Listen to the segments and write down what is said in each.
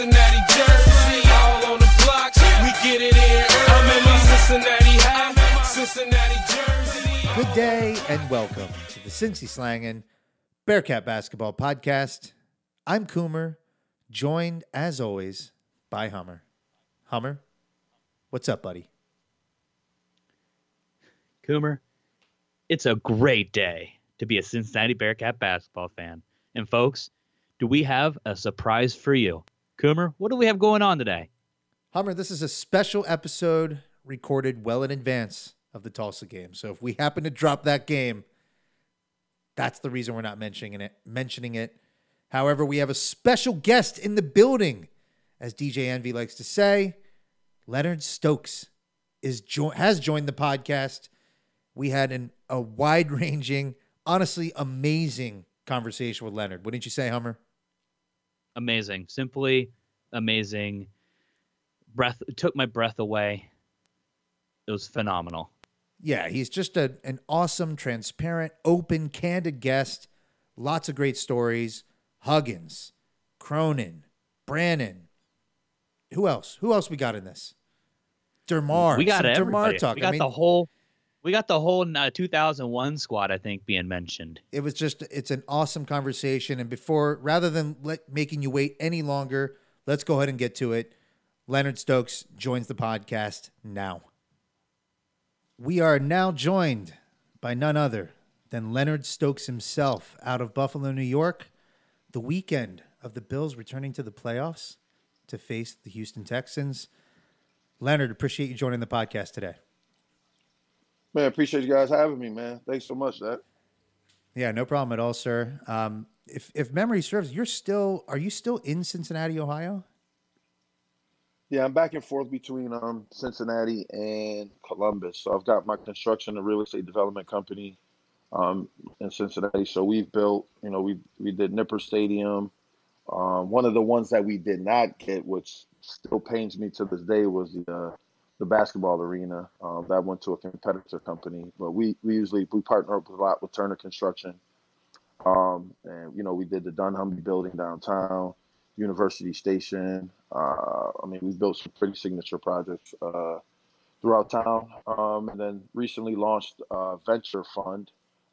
Cincinnati jersey, all on the block. We get it in. I'm in my Cincinnati hat, Cincinnati jersey. Good day and welcome to the Cincy Slangin' Bearcat Basketball Podcast. I'm Coomer, joined as always by Hummer. Hummer, what's up, buddy? Coomer, it's a great day to be a Cincinnati Bearcat basketball fan. And folks, do we have a surprise for you? Coomer, what do we have going on today? Hummer, this is a special episode recorded well in advance of the Tulsa game. So if we happen to drop that game, that's the reason we're not mentioning it. Mentioning it. However, we have a special guest in the building, as DJ Envy likes to say. Leonard Stokes is jo- has joined the podcast. We had an, a wide ranging, honestly amazing conversation with Leonard. Wouldn't you say, Hummer? Amazing. Simply amazing. Breath took my breath away. It was phenomenal. Yeah, he's just a, an awesome, transparent, open, candid guest. Lots of great stories. Huggins, Cronin, Brannen. Who else? Who else we got in this? DerMarr. we got. DerMarr talk. We got I mean, the whole we got the whole uh, 2001 squad I think being mentioned. it was just it's an awesome conversation. And before, rather than let, making you wait any longer, let's go ahead and get to it. Leonard Stokes joins the podcast now. We are now joined by none other than Leonard Stokes himself out of Buffalo, New York, the weekend of the Bills returning to the playoffs to face the Houston Texans. Leonard, appreciate you joining the podcast today. Man, appreciate you guys having me, man. Thanks so much, that. Yeah, no problem at all, sir. Um, if if memory serves, you're still are you still in Cincinnati, Ohio? Yeah, I'm back and forth between um, Cincinnati and Columbus. So I've got my construction and real estate development company um, in Cincinnati. So we've built, you know, we we did Nippert Stadium. Um, one of the ones that we did not get, which still pains me to this day, was the uh, the basketball arena. Um, that went to a competitor company, but we we usually we partner up a lot with Turner Construction. Um, and you know, we did the dunnhumby building downtown, University Station. Uh, I mean, we built some pretty signature projects uh, throughout town, um, and then recently launched a venture fund,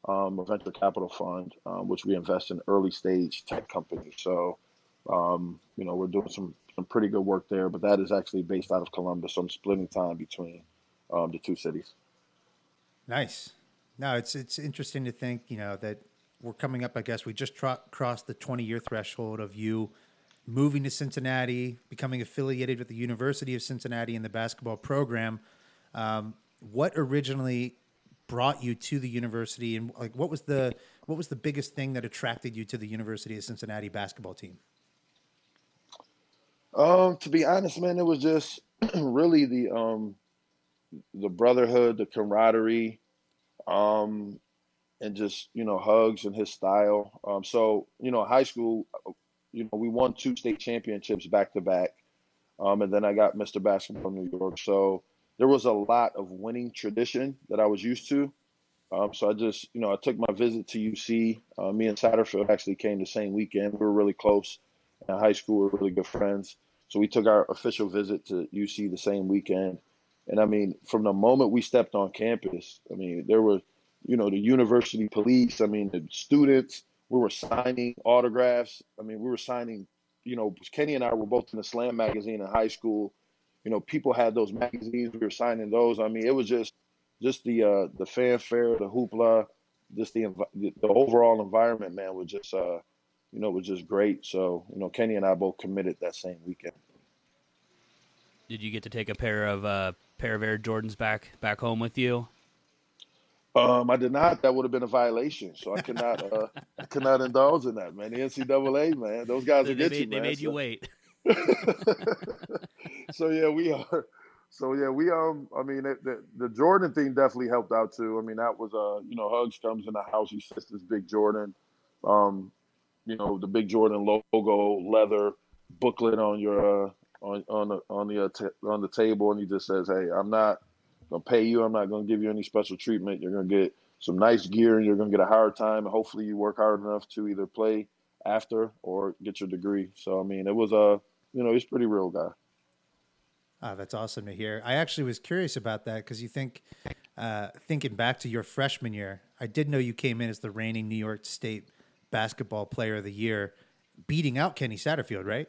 um, a venture capital fund, um, which we invest in early stage tech companies. So, um, you know, we're doing some some pretty good work there. But that is actually based out of Columbus, so I'm splitting time between um, the two cities. Nice. No, it's it's interesting to think, you know, that we're coming up. I guess we just tro- crossed the 20 year threshold of you moving to Cincinnati, becoming affiliated with the University of Cincinnati in the basketball program. Um, what originally brought you to the university, and like what was the what was the biggest thing that attracted you to the University of Cincinnati basketball team? Um, to be honest, man, it was just really the um the brotherhood, the camaraderie, um, and just you know hugs and his style. Um, so you know, high school, you know, we won two state championships back to back, um, and then I got Mr. Basketball New York. So there was a lot of winning tradition that I was used to. Um, so I just, you know, I took my visit to UC. Uh, me and Satterfield actually came the same weekend. We were really close high school. We were really good friends. So we took our official visit to UC the same weekend. And I mean, from the moment we stepped on campus, I mean, there were, you know, the university police. I mean, the students. We were signing autographs. I mean, we were signing. You know, Kenny and I were both in the Slam magazine in high school. You know, people had those magazines. We were signing those. I mean, it was just, just the uh, the fanfare, the hoopla, just the the overall environment, man, was just uh, you know, it was just great. So, you know, Kenny and I both committed that same weekend. Did you get to take a pair of uh, pair of Air Jordans back back home with you? Um, I did not. That would have been a violation. So I cannot, uh, I cannot indulge in that, man. The NCAA, man, those guys They, will they get you, made, they man. made you wait. so yeah, we are. So yeah, we um. I mean, it, the the Jordan thing definitely helped out too. I mean, that was uh. You know, Hugs comes in the house. He says this big Jordan, um, you know, the big Jordan logo, leather booklet on your uh on on the on the uh, t- on the table, and he just says, "Hey, I'm not gonna pay you. I'm not gonna give you any special treatment. You're gonna get some nice gear, and you're gonna get a hard time. And hopefully, you work hard enough to either play after or get your degree." So I mean, it was a you know, he's a pretty real guy. Ah, that's awesome to hear. I actually was curious about that because you think, uh, thinking back to your freshman year, I did know you came in as the reigning New York State Basketball Player of the Year, beating out Kenny Satterfield, right?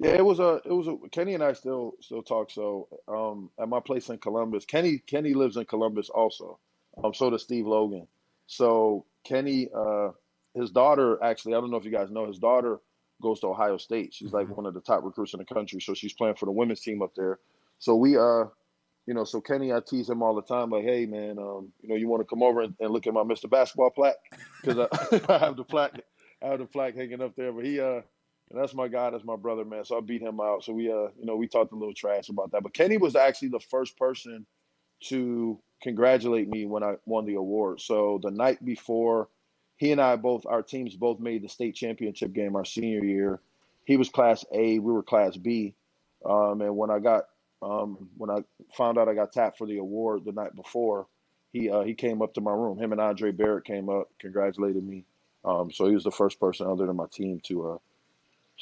Yeah, it was a it was a Kenny and I still still talk. So um, at my place in Columbus, Kenny Kenny lives in Columbus also. Um, so does Steve Logan. So Kenny, uh, his daughter actually, I don't know if you guys know, his daughter goes to Ohio State. She's like Mhm. one of the top recruits in the country. So she's playing for the women's team up there. So we uh you know, so Kenny, I tease him all the time, like, hey man, um, you know, you want to come over and, and look at my Mr. Basketball plaque because I, I have the plaque, I have the plaque hanging up there. But he, uh, and that's my guy, that's my brother, man. So I beat him out. So we, uh, you know, we talked a little trash about that. But Kenny was actually the first person to congratulate me when I won the award. So the night before, he and I both, our teams both made the state championship game our senior year. He was Class A, we were Class B. Um, and when I got um, when I found out I got tapped for the award the night before, he uh, he came up to my room. Him and Andre Barrett came up, congratulated me. Um, so he was the first person other than my team to uh,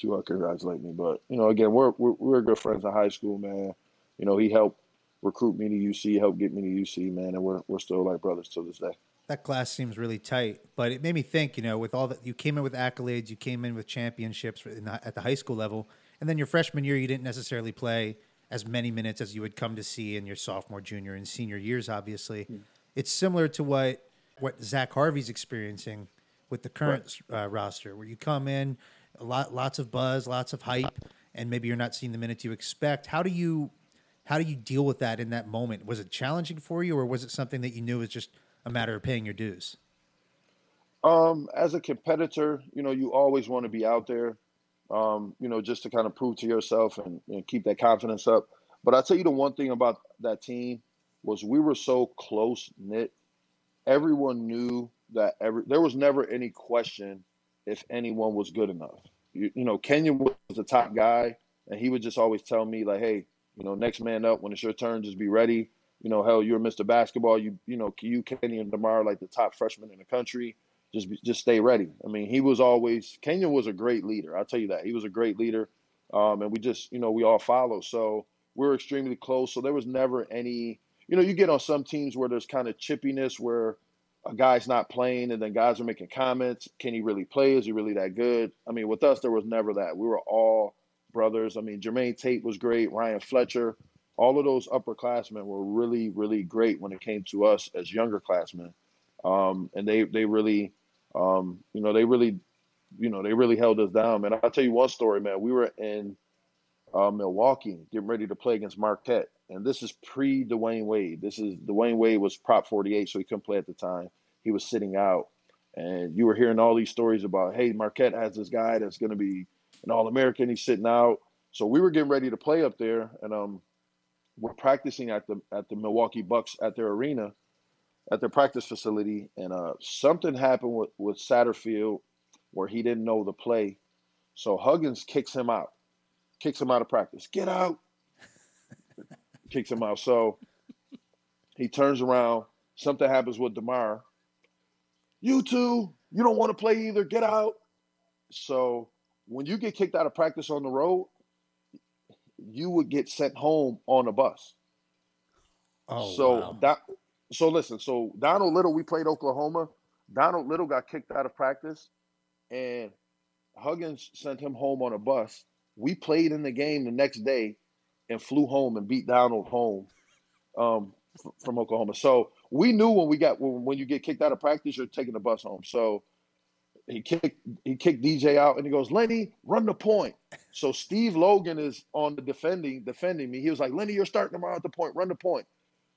to uh, congratulate me. But you know, again, we're, we're we're good friends in high school, man. You know, he helped recruit me to UC, helped get me to UC, man, and we're we're still like brothers to this day. That class seems really tight, but it made me think. You know, with all that you came in with accolades, you came in with championships the, at the high school level, and then your freshman year, you didn't necessarily play as many minutes as you would come to see in your sophomore, junior, and senior years. Obviously, it's similar to what what Zach Harvey's experiencing with the current uh, roster, where you come in, a lot, lots of buzz, lots of hype, and maybe you're not seeing the minutes you expect. How do you how do you deal with that in that moment? Was it challenging for you, or was it something that you knew was just a matter of paying your dues? Um, as a competitor, you know, you always want to be out there, um, you know, just to kind of prove to yourself and, and keep that confidence up. But I'll tell you the one thing about that team was we were so close knit. Everyone knew that every there was never any question if anyone was good enough. You, you know, Kenyon was the top guy, and he would just always tell me like, "Hey, you know, next man up. When it's your turn, just be ready. You know, hell, you're Mr. Basketball. You, you know, you, Kenny, and DerMarr like the top freshmen in the country. Just, just stay ready. I mean, he was always Kenyon was a great leader. I'll tell you that he was a great leader, um, and we just, you know, we all follow. So we're extremely close. So there was never any, you know, you get on some teams where there's kind of chippiness where a guy's not playing and then guys are making comments. Can he really play? Is he really that good? I mean, with us, there was never that. We were all brothers. I mean, Jermaine Tate was great, Ryan Fletcher, all of those upperclassmen were really, really great when it came to us as younger classmen. Um, and they, they really, um, you know, they really, you know, they really held us down, man. I'll tell you one story, man. We were in uh, Milwaukee getting ready to play against Marquette. And this is pre Dwyane Wade. This is Dwyane Wade was Prop 48, so he couldn't play at the time. He was sitting out. And you were hearing all these stories about, hey, Marquette has this guy that's going to be an All American. He's sitting out. So we were getting ready to play up there, and um, we're practicing at the at the Milwaukee Bucks at their arena, at their practice facility, and uh, something happened with with Satterfield where he didn't know the play, so Huggins kicks him out, kicks him out of practice. Get out, kicks him out. So he turns around. Something happens with DerMarr. You two, you don't want to play either. Get out. So when you get kicked out of practice on the road, you would get sent home on a bus. Oh, so wow. that so listen, so Donald Little, we played Oklahoma. Donald Little got kicked out of practice, and Huggins sent him home on a bus. We played in the game the next day and flew home and beat Donald home um, from Oklahoma. So we knew when we got when, when you get kicked out of practice, you're taking the bus home. So he kicked he kicked DJ out and he goes, Lenny, run the point. So Steve Logan is on the defending defending me. He was like, Lenny, you're starting tomorrow at the point, run the point.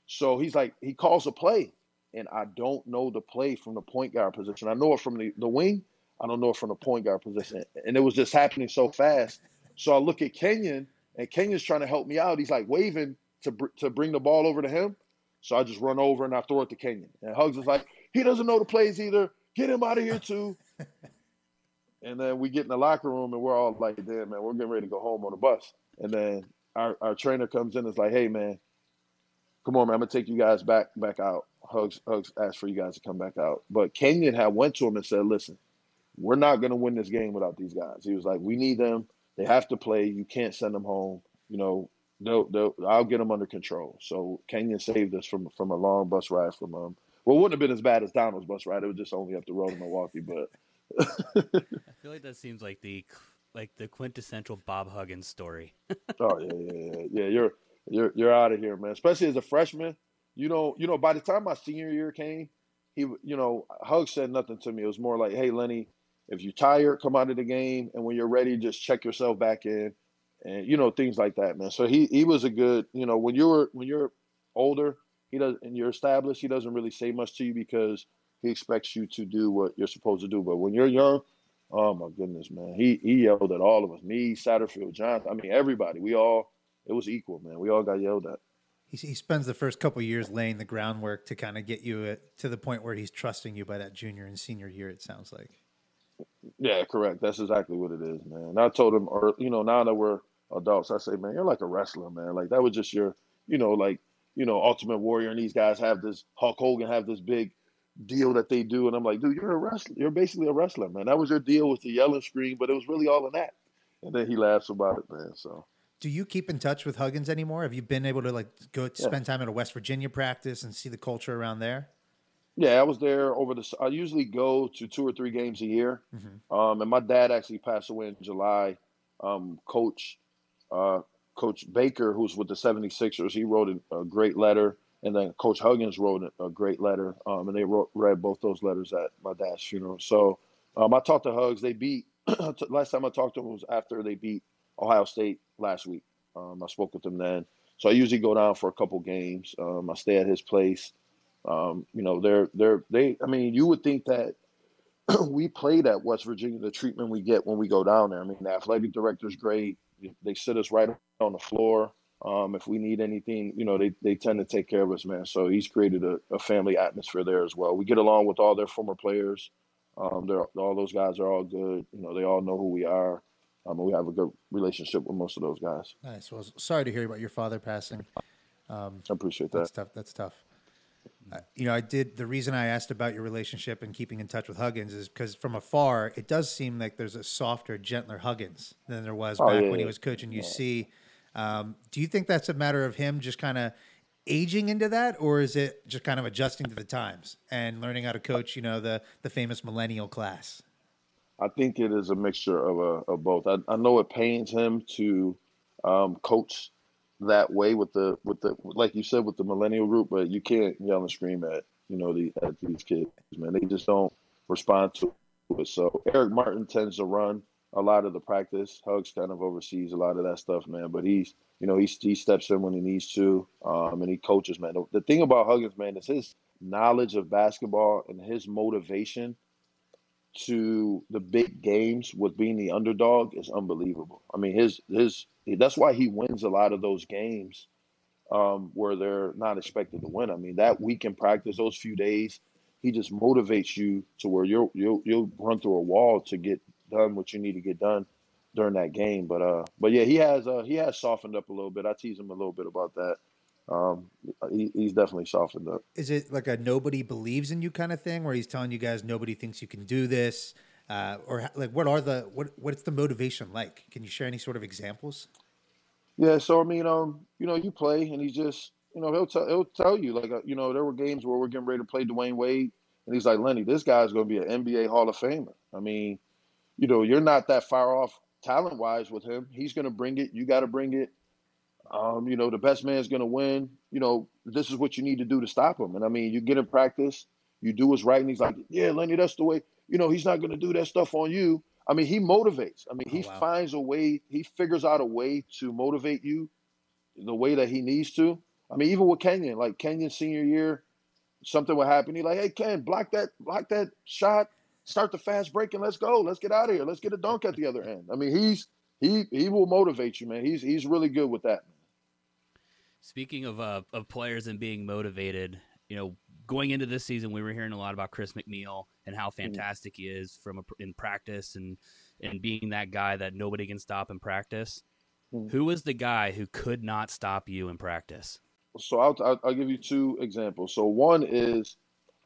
So he's like, he calls a play, and I don't know the play from the point guard position. I know it from the, the wing. I don't know it from the point guard position. And it was just happening so fast. So I look at Kenyon, and Kenyon's trying to help me out. He's like waving to br- to bring the ball over to him. So I just run over and I throw it to Kenyon. And Hugs is like, he doesn't know the plays either. Get him out of here too. and then we get in the locker room and we're all like, damn man, we're getting ready to go home on the bus. And then our, our trainer comes in and is like, hey man, come on man, I'm gonna take you guys back back out. Hugs Hugs asked for you guys to come back out. But Kenyon had went to him and said, listen, we're not gonna win this game without these guys. He was like, we need them They have to play. You can't send them home. You know, they'll, they'll, I'll get them under control. So Kenyon saved us from from a long bus ride from um. Well, it wouldn't have been as bad as Donald's bus ride. It was just only up the road to Milwaukee, but I feel like that seems like the like the quintessential Bob Huggins story. oh yeah, yeah, yeah, yeah. You're you're you're out of here, man. Especially as a freshman. You know, you know. By the time my senior year came, he, you know, Hug said nothing to me. It was more like, "Hey, Lenny, if you're tired, come out of the game, and when you're ready, just check yourself back in, and you know things like that, man." So he he was a good, you know, when you're when you're older, he does and you're established, he doesn't really say much to you because he expects you to do what you're supposed to do. But when you're young, oh my goodness, man, he he yelled at all of us, me, Satterfield, John. I mean, everybody. We all it was equal, man. We all got yelled at. He, he spends the first couple years laying the groundwork to kind of get you at, to the point where he's trusting you by that junior and senior year. It sounds like. Yeah, correct. That's exactly what it is, man. And I told him, or you know, now that we're adults, I say, man, you're like a wrestler, man. Like that was just your, you know, like you know, Ultimate Warrior, and these guys have this Hulk Hogan have this big deal that they do, and I'm like, dude, you're a wrestler. You're basically a wrestler, man. That was your deal with the yelling screen, but it was really all in that. And then he laughs about it, man. So Do you keep in touch with Huggins anymore? Have you been able to like go spend time at a West Virginia practice and see the culture around there? Yeah, I was there over the. I usually go to two or three games a year, um, and my dad actually passed away in July. Um, Coach, uh, Coach Baker, who's with the 76ers, he wrote a, a great letter, and then Coach Huggins wrote a, a great letter, um, and they wrote, read both those letters at my dad's funeral. So um, I talked to Hugs. They beat last time I talked to him was after they beat Ohio State last week. Um, I spoke with them then. So I usually go down for a couple games. Um, I stay at his place. Um, you know, they're they're they. I mean, you would think that we played at West Virginia. The treatment we get when we go down there. I mean, the athletic director's great. They sit us right on the floor. Um, if we need anything, you know, they, they tend to take care of us, man. So he's created a, a family atmosphere there as well. We get along with all their former players. Um, they're all those guys are all good. You know, they all know who we are. Um, we have a good relationship with most of those guys. Nice. Well, sorry to hear about your father passing. I appreciate that. That's tough. That's tough. Uh, you know, I did. The reason I asked about your relationship and keeping in touch with Huggins is because from afar, it does seem like there's a softer, gentler Huggins than there was Oh, back yeah, when he was coaching UC. Um, do you think that's a matter of him just kind of aging into that, or is it just kind of adjusting to the times and learning how to coach? You know, the the famous millennial class. I think it is a mixture of, uh, of both. I, I know it pains him to um, coach that way with the with the like you said with the millennial group, but you can't yell and scream at you know the at these kids, man. They just don't respond to it. So Erik Martin tends to run a lot of the practice. Hugs kind of oversees a lot of that stuff, man. But he's you know he he steps in when he needs to, um, and he coaches, man. The, the thing about Huggins, man, is his knowledge of basketball and his motivation to the big games with being the underdog is unbelievable. I mean, his his that's why he wins a lot of those games um, where they're not expected to win. I mean, that week in practice, those few days, he just motivates you to where you'll you'll you'll run through a wall to get done what you need to get done during that game. But uh, but yeah, he has uh he has softened up a little bit. I tease him a little bit about that. Um, he, he's definitely softened up. Is it like a nobody believes in you kind of thing, where he's telling you guys nobody thinks you can do this, uh, or like what are the what what's the motivation like? Can you share any sort of examples? Yeah, so I mean, um, you know, you play, and he just, you know, he'll tell he'll tell you like, uh, you know, there were games where we're getting ready to play Dwyane Wade, and he's like, Lenny, this guy's going to be an NBA Hall of Famer. I mean, you know, you're not that far off talent wise with him. He's going to bring it. You got to bring it. Um, you know, the best man's going to win. You know, this is what you need to do to stop him. And I mean, you get in practice, you do what's right, and he's like, yeah, Lenny, that's the way. You know, he's not going to do that stuff on you. I mean, he motivates. I mean, he Oh, wow. finds a way. He figures out a way to motivate you the way that he needs to. I mean, even with Kenyon, like Kenyon senior year, something would happen. He's like, "Hey, Ken, block that, block that shot, start the fast break, and let's go. Let's get out of here. Let's get a dunk at the other end." I mean, he's he he will motivate you, man. He's he's really good with that. Speaking of uh, of players and being motivated, you know, going into this season, we were hearing a lot about Chris McNeal and how fantastic he is from a, in practice and and being that guy that nobody can stop in practice. Mhm. Who was the guy who could not stop you in practice? So I'll I'll, I'll give you two examples. So one is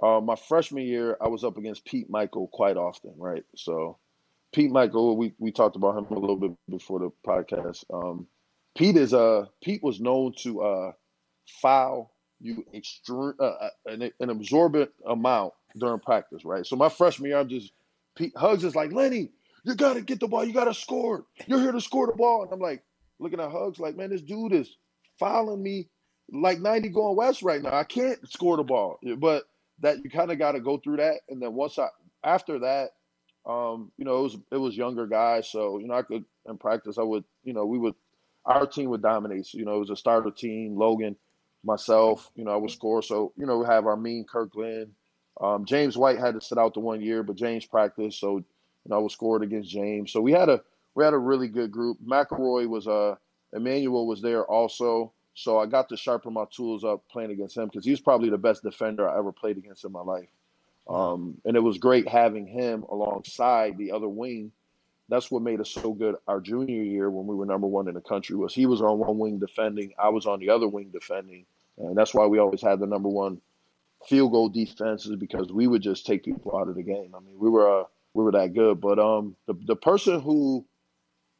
uh, my freshman year, I was up against Pete Mickeal quite often, right? So Pete Mickeal, we, we talked about him a little bit before the podcast. Um, Pete is uh Pete was known to uh foul you extreme uh, uh, an, an absorbent amount during practice, right? So my freshman year, I'm just Pete Hugs is like Lenny, you gotta get the ball, you gotta score. You're here to score the ball, and I'm like looking at Hugs like, man, this dude is fouling me like 90 going west right now. I can't score the ball, but that you kind of got to go through that, and then once I after that, um, you know, it was it was younger guys, so you know I could in practice I would you know we would our team would dominate. So, you know, it was a starter team. Logan, myself, you know, I would score. So you know, we have our mean Kirkland. Um, James White had to sit out the one year, but James practiced, so you know I was scored against James. So we had a we had a really good group. McElroy was uh Immanuel was there also. So I got to sharpen my tools up playing against him because he's probably the best defender I ever played against in my life. Um, and it was great having him alongside the other wing. That's what made us so good our junior year when we were number one in the country was he was on one wing defending, I was on the other wing defending, and that's why we always had the number one field goal defenses because we would just take people out of the game. I mean, we were uh, we were that good. But um, the the person who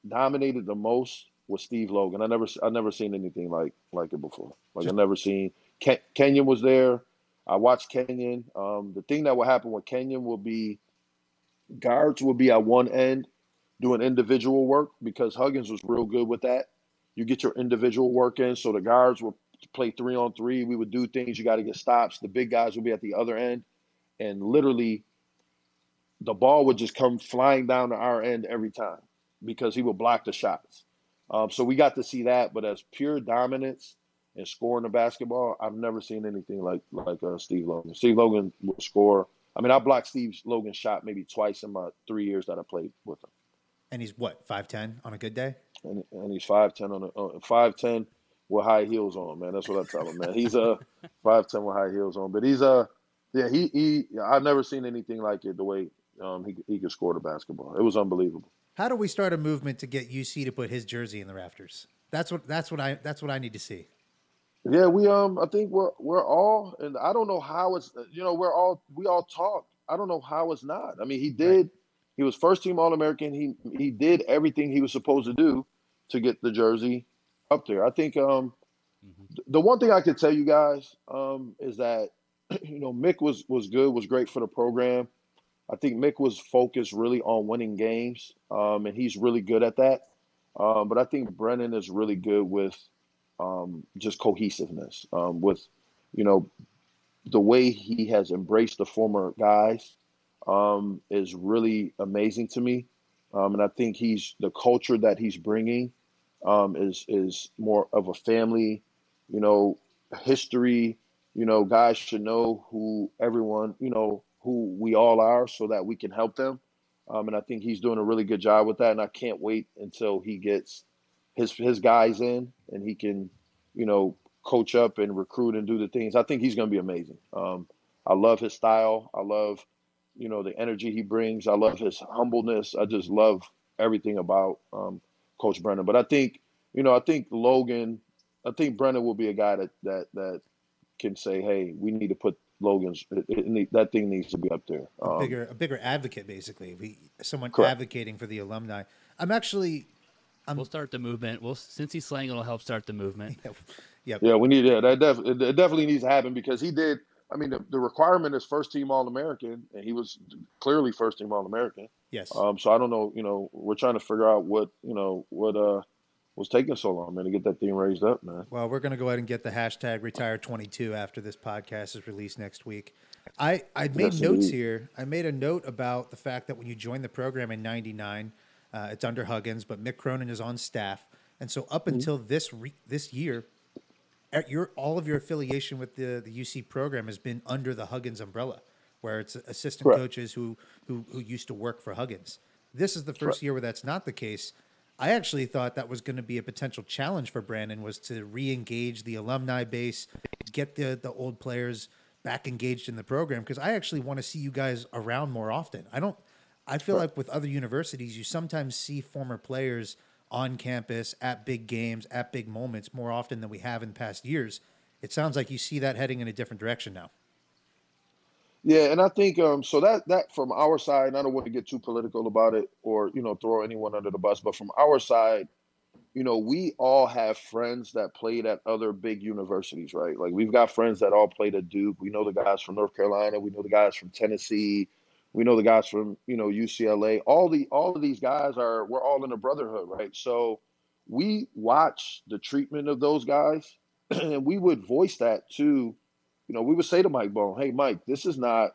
dominated the most was Steve Logan. I never I never seen anything like like it before. Like I never seen Ken, Kenyon was there. I watched Kenyon. Um, the thing that would happen with Kenyon will be guards will be at one end doing individual work because Huggins was real good with that. You get your individual work in, so the guards will play three on three. We would do things. You got to get stops. The big guys would be at the other end, and literally, the ball would just come flying down to our end every time because he would block the shots. Um, so we got to see that, but as pure dominance and scoring the basketball, I've never seen anything like like uh, Steve Logan. Steve Logan would score. I mean, I blocked Steve Logan's shot maybe twice in my three years that I played with him. And he's what five ten on a good day. And, and he's five ten on a five ten with high heels on, man. That's what I tell him, man. He's a uh, five ten with high heels on, but he's a uh, yeah. He he. I've never seen anything like it. The way um, he he could score the basketball, it was unbelievable. How do we start a movement to get UC to put his jersey in the rafters? That's what that's what I that's what I need to see. Yeah, we um I think we're we're all and I don't know how it's you know we're all we all talk. I don't know how it's not. I mean, he did right. He was first team All American. He he did everything he was supposed to do to get the jersey up there. I think um mm-hmm. the one thing I could tell you guys um is that you know Mick was was good, was great for the program. I think Mick was focused really on winning games, um, and he's really good at that. Um, but I think Brannen is really good with um, just cohesiveness, um, with you know the way he has embraced the former guys um, is really amazing to me, um, and I think he's the culture that he's bringing is is more of a family, you know, history. You know, guys should know who everyone you know who we all are so that we can help them. Um, and I think he's doing a really good job with that. And I can't wait until he gets his his guys in and he can, you know, coach up and recruit and do the things. I think he's going to be amazing. Um, I love his style. I love, you know, the energy he brings. I love his humbleness. I just love everything about um, Coach Brannen. But I think, you know, I think Logan, I think Brennan will be a guy that that that can say, hey, we need to put Logan's it, it, that thing needs to be up there. Um, a bigger, a bigger advocate, basically. We someone correct. advocating for the alumni. I'm actually. I'm, we'll start the movement. Well, since he's slang, it'll help start the movement. yeah, yeah, we need yeah, that. Def, it, it definitely needs to happen because he did. I mean, the, the requirement is first team All American, and he was clearly first team All American. Yes. Um. So I don't know. You know, we're trying to figure out what you know what uh was taking so long, man, to get that thing raised up, man. Well, we're going to go ahead and get the hashtag retire22 after this podcast is released next week. I, I made notes indeed. here. I made a note about the fact that when you joined the program in 99, uh, it's under Huggins, but Mick Cronin is on staff. And so up mm-hmm. until this re- this year, your all of your affiliation with the, the UC program has been under the Huggins umbrella, where it's assistant Correct. coaches who, who who used to work for Huggins. This is the first Correct. year where that's not the case. I actually thought that was going to be a potential challenge for Brannen was to re-engage the alumni base, get the the old players back engaged in the program because I actually want to see you guys around more often. I don't I feel right. like with other universities you sometimes see former players on campus at big games, at big moments more often than we have in past years. It sounds like you see that heading in a different direction now. Yeah, and I think um so that that from our side, I don't want to get too political about it or you know throw anyone under the bus, but from our side, you know, we all have friends that played at other big universities, right? Like we've got friends that all played at Duke. We know the guys from North Carolina. We know the guys from Tennessee. We know the guys from you know UCLA. All the all of these guys are we're all in a brotherhood, right? So we watch the treatment of those guys, and we would voice that to, you know, we would say to Mike Bohn, "Hey, Mike, this is not."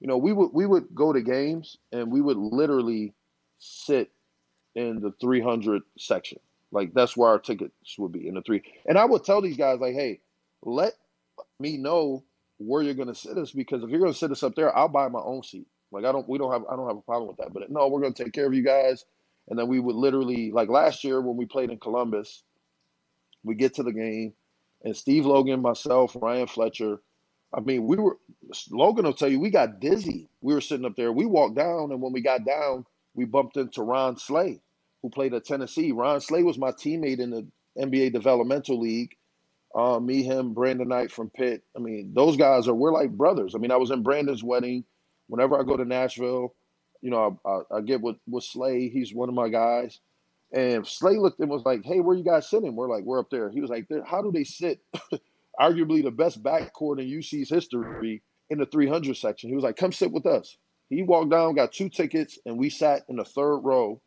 You know, we would we would go to games and we would literally sit in the 300 section like that's where our tickets would be in the three. And I would tell these guys like, hey, let me know where you're going to sit us because if you're going to sit us up there, I'll buy my own seat. Like I don't, we don't have, I don't have a problem with that. But no, we're to take care of you guys. And then we would literally, like last year when we played in Columbus, we get to the game, and Steve Logan, myself, Ryan Fletcher. I mean, we were Logan will tell you we got dizzy. We were sitting up there. We walked down, and when we got down, we bumped into Ron Slay who played at Tennessee. Ron Slay was my teammate in the NBA Developmental League. Uh, me, him, Brandon Knight from Pitt. I mean, those guys are we're like brothers. I mean, I was in Brandon's wedding. Whenever I go to Nashville, you know, I, I, I get with with Slay. He's one of my guys. And Slay looked and was like, "Hey, where you guys sitting?" We're like, "We're up there." He was like, "How do they sit?" Arguably the best backcourt in UC's history in the 300 section. He was like, "Come sit with us." He walked down, got two tickets, and we sat in the third row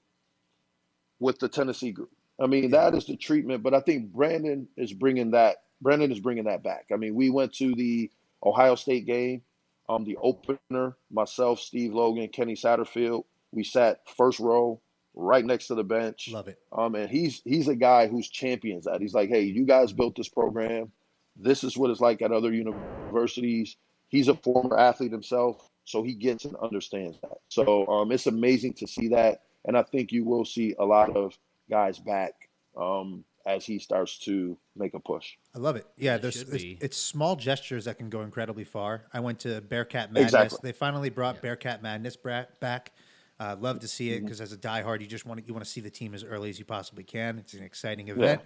with the Tennessee group. I mean, that is the treatment, but I think Brannen is bringing that. Brannen is bringing that back. I mean, we went to the Ohio State game, um, the opener. Myself, Steve Logan, Kenny Satterfield. We sat first row, right next to the bench. Love it. Um, and he's he's a guy who's champions that. He's like, hey, you guys built this program. This is what it's like at other universities. He's a former athlete himself, so he gets and understands that. So um, it's amazing to see that and I think you will see a lot of guys back um, as he starts to make a push. I love it. Yeah, It there's should it's, it's small gestures that can go incredibly far. I went to Bearcat Madness. Exactly. They finally brought Bearcat Madness back. Uh, love to see Mm-hmm. it because as a diehard, you just want to, you want to see the team as early as you possibly can. It's an exciting event,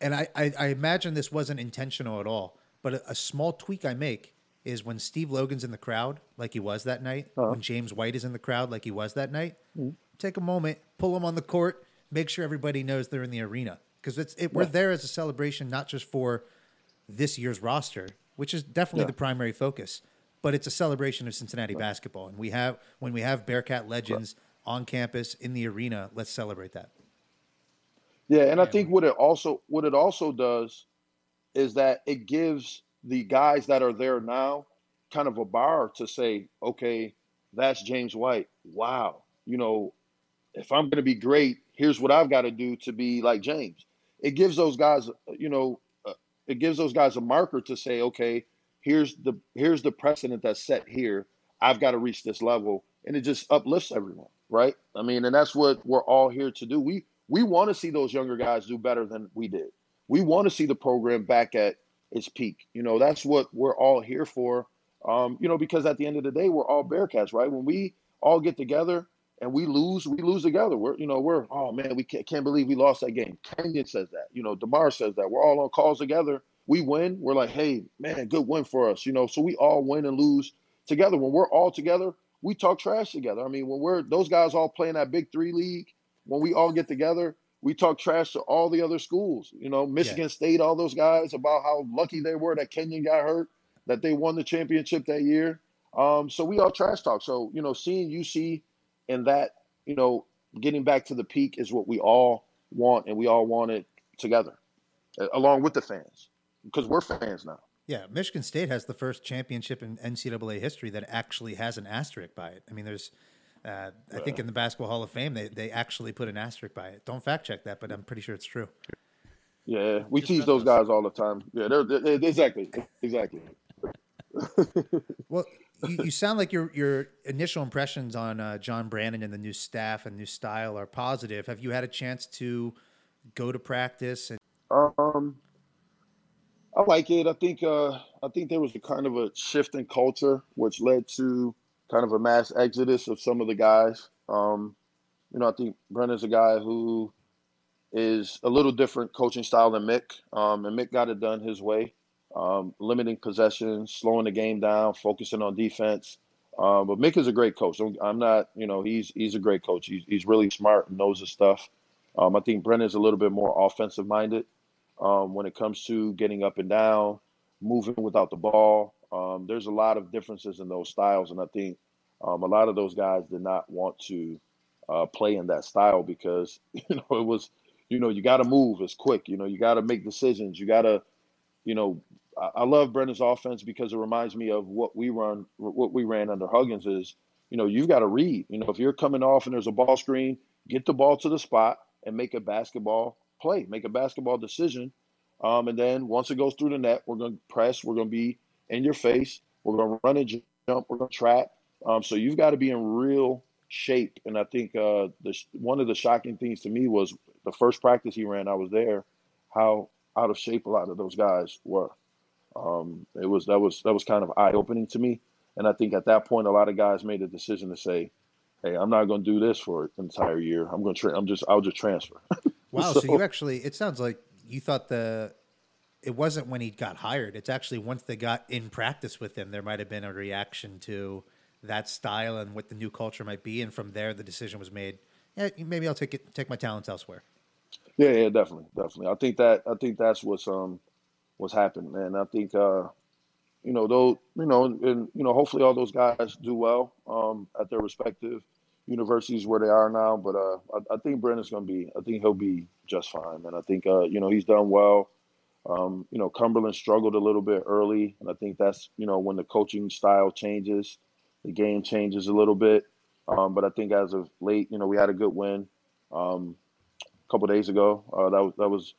and I, I I imagine this wasn't intentional at all. But a, a small tweak I make is when Steve Logan's in the crowd, like he was that night. Uh-huh. When James White is in the crowd, like he was that night. Mm-hmm. Take a moment, pull him on the court, make sure everybody knows they're in the arena because it's it, we're there as a celebration, not just for this year's roster, which is definitely Yeah. the primary focus, but it's a celebration of Cincinnati basketball. And we have when we have Bearcat legends on campus in the arena, let's celebrate that. Yeah, and I think what it also what it also does is that it gives the guys that are there now kind of a bar to say, okay, that's James White. Wow, you know, if I'm going to be great, here's what I've got to do to be like James. It gives those guys, you know, uh, it gives those guys a marker to say, okay, here's the here's the precedent that's set here. I've got to reach this level, and it just uplifts everyone, right? I mean, and that's what we're all here to do. We we want to see those younger guys do better than we did. We want to see the program back at its peak. You know, that's what we're all here for. Um, you know, because at the end of the day, we're all Bearcats, right? When we all get together and we lose, we lose together. We're, you know, we're, oh man, we can't, can't believe we lost that game. Kenyon says that. You know, DerMarr says that. We're all on calls together. We win. We're like, hey, man, good win for us. You know, so we all win and lose together. When we're all together, we talk trash together. I mean, when we're those guys all playing that Big Three league, when we all get together, we talk trash to all the other schools. You know, Michigan State, all those guys about how lucky they were that Kenyon got hurt, that they won the championship that year. Um, so we all trash talk. So you know, seeing UC and that, you know, getting back to the peak is what we all want, and we all want it together, along with the fans, because we're fans now. Yeah, Michigan State has the first championship in NCAA history that actually has an asterisk by it. I mean, there's, uh, I think in the Basketball Hall of Fame, they, they actually put an asterisk by it. Don't fact check that, but I'm pretty sure it's true. Yeah, we Just tease those guys all the time. Yeah, they're, they're- exactly, exactly. Well, you, you sound like your your initial impressions on uh, John Brannen and the new staff and new style are positive. Have you had a chance to go to practice? And Um, I like it. I think uh, I think there was a kind of a shift in culture, which led to kind of a mass exodus of some of the guys. Um, you know, I think Brannen's a guy who is a little different coaching style than Mick, um, and Mick got it done his way. Um, limiting possession, slowing the game down, focusing on defense. Um, but Mick is a great coach. I'm not, you know, he's he's a great coach. He's he's really smart and knows his stuff. Um, I think Brannen's a little bit more offensive minded um, when it comes to getting up and down, moving without the ball. Um, there's a lot of differences in those styles, and I think um, a lot of those guys did not want to uh, play in that style because you know it was, you know, you got to move as quick. You know, you got to make decisions. You got to, you know, I love Brannen's offense because it reminds me of what we run, what we ran under Huggins. Is you know you've got to read. You know if you're coming off and there's a ball screen, get the ball to the spot and make a basketball play, make a basketball decision, um, and then once it goes through the net, we're going to press. We're going to be in your face. We're going to run and jump. We're going to trap. Um, so you've got to be in real shape. And I think uh, the, one of the shocking things to me was the first practice he ran. I was there. How out of shape a lot of those guys were. Um, it was that was that was kind of eye opening to me, and I think at that point a lot of guys made a decision to say, "Hey, I'm not going to do this for an entire year. I'm going to tra- I'm just I'll just transfer." wow, so, so you actually it sounds like you thought the it wasn't when he got hired. It's actually once they got in practice with him, there might have been a reaction to that style and what the new culture might be, and from there the decision was made. Yeah, maybe I'll take it, take my talents elsewhere. Yeah, yeah, definitely, definitely. I think that I think that's what's um what's happening, man. I think uh, you know those you know and you know hopefully all those guys do well um, at their respective universities where they are now. But uh, I, I think Brannen's going to be. I think he'll be just fine, man. I think uh, you know he's done well. Um, you know Cumberland struggled a little bit early, and I think that's you know when the coaching style changes, the game changes a little bit. Um, but I think as of late, you know, we had a good win um, a couple days ago. Uh, that was that was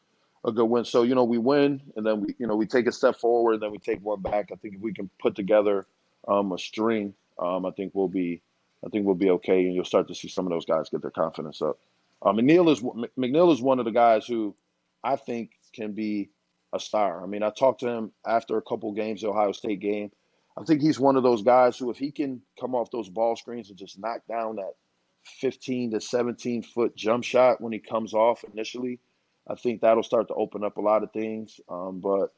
a good win. So you know, we win, and then we you know we take a step forward, and then we take one back. I think if we can put together um, a string, um, I think we'll be I think we'll be okay, and you'll start to see some of those guys get their confidence up. Um, McNeal is McNeal is one of the guys who I think can be a star. I mean, I talked to him after a couple games, the Ohio State game. I think he's one of those guys who, if he can come off those ball screens and just knock down that 15 to 17 foot jump shot when he comes off initially, I think that'll start to open up a lot of things. Um, but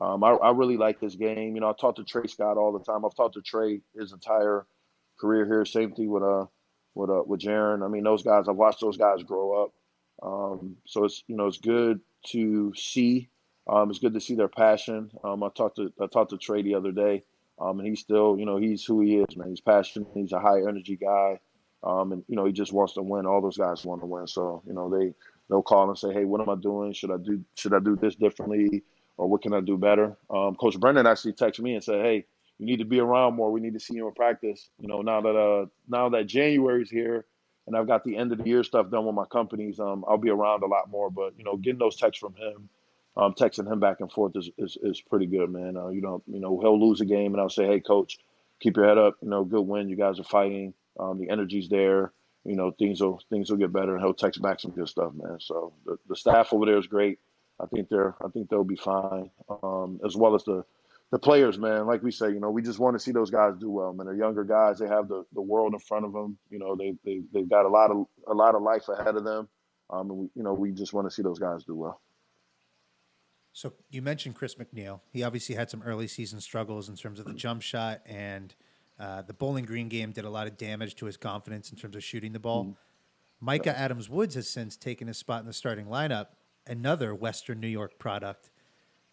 um, I, I, really like this game. You know, I talk to Tre Scott all the time. I've talked to Tre his entire career here. Same thing with uh with uh with Jarron. I mean, those guys. I've watched those guys grow up. Um, so it's you know it's good to see. Um, it's good to see their passion. Um, I talked to I talked to Tre the other day, um, and he's still you know he's who he is, man. He's passionate. He's a high energy guy, and you know he just wants to win. All those guys want to win. So you know they they'll call and say, "Hey, what am I doing? Should I do should I do this differently, or what can I do better?" Um, Coach Brannen actually texted me and said, "Hey, you need to be around more. We need to see you in practice. You know, now that uh now that January's here." And I've got the end of the year stuff done with my companies. Um, I'll be around a lot more, but you know, getting those texts from him, um, texting him back and forth is, is, is pretty good, man. Uh, you know, you know, he'll lose a game, and I'll say, "Hey, coach, keep your head up. You know, good win. You guys are fighting. Um, the energy's there you know things will things will get better, and he'll text back some good stuff, man. So the, the staff over there is great. I think they're I think they'll be fine, um, as well as the the players, man. Like we say, you know, we just want to see those guys do well, man. They're younger guys. They have the, the world in front of them. You know, they they they've got a lot of a lot of life ahead of them. Um, and we, you know, we just want to see those guys do well. So you mentioned Chris McNeal. He obviously had some early season struggles in terms of the jump shot and uh, the Bowling Green game did a lot of damage to his confidence in terms of shooting the ball. Mm. Mika Adams Woods has since taken his spot in the starting lineup, another Western New York product.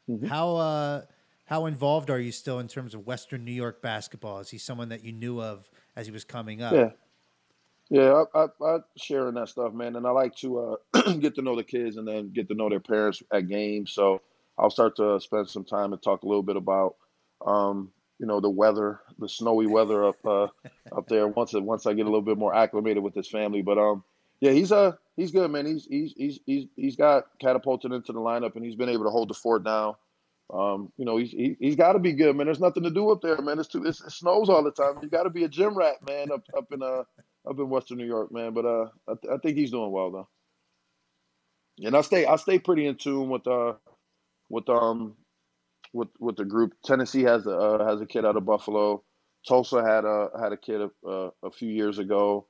Mm-hmm. How uh, how involved are you still in terms of Western New York basketball? Is he someone that you knew of as he was coming up? Yeah, yeah, I, I, I share in that stuff, man, and I like to uh, get to know the kids and then get to know their parents at games. So I'll start to spend some time and talk a little bit about um, you know the weather, the snowy weather up uh, up there. Once once I get a little bit more acclimated with his family, but um, yeah, he's uh he's good, man. He's he's he's he's he's got catapulted into the lineup, and he's been able to hold the fort down. Um, you know, he's he, he's got to be good, man. There's nothing to do up there, man. It's too it's, it snows all the time. You got to be a gym rat, man, up up in uh up in Western New York, man. But uh, I, th- I think he's doing well though. And I stay I stay pretty in tune with uh with um with with the group. Tennessee has a uh, has a kid out of Buffalo. Tulsa had a had a kid a, uh, a few years ago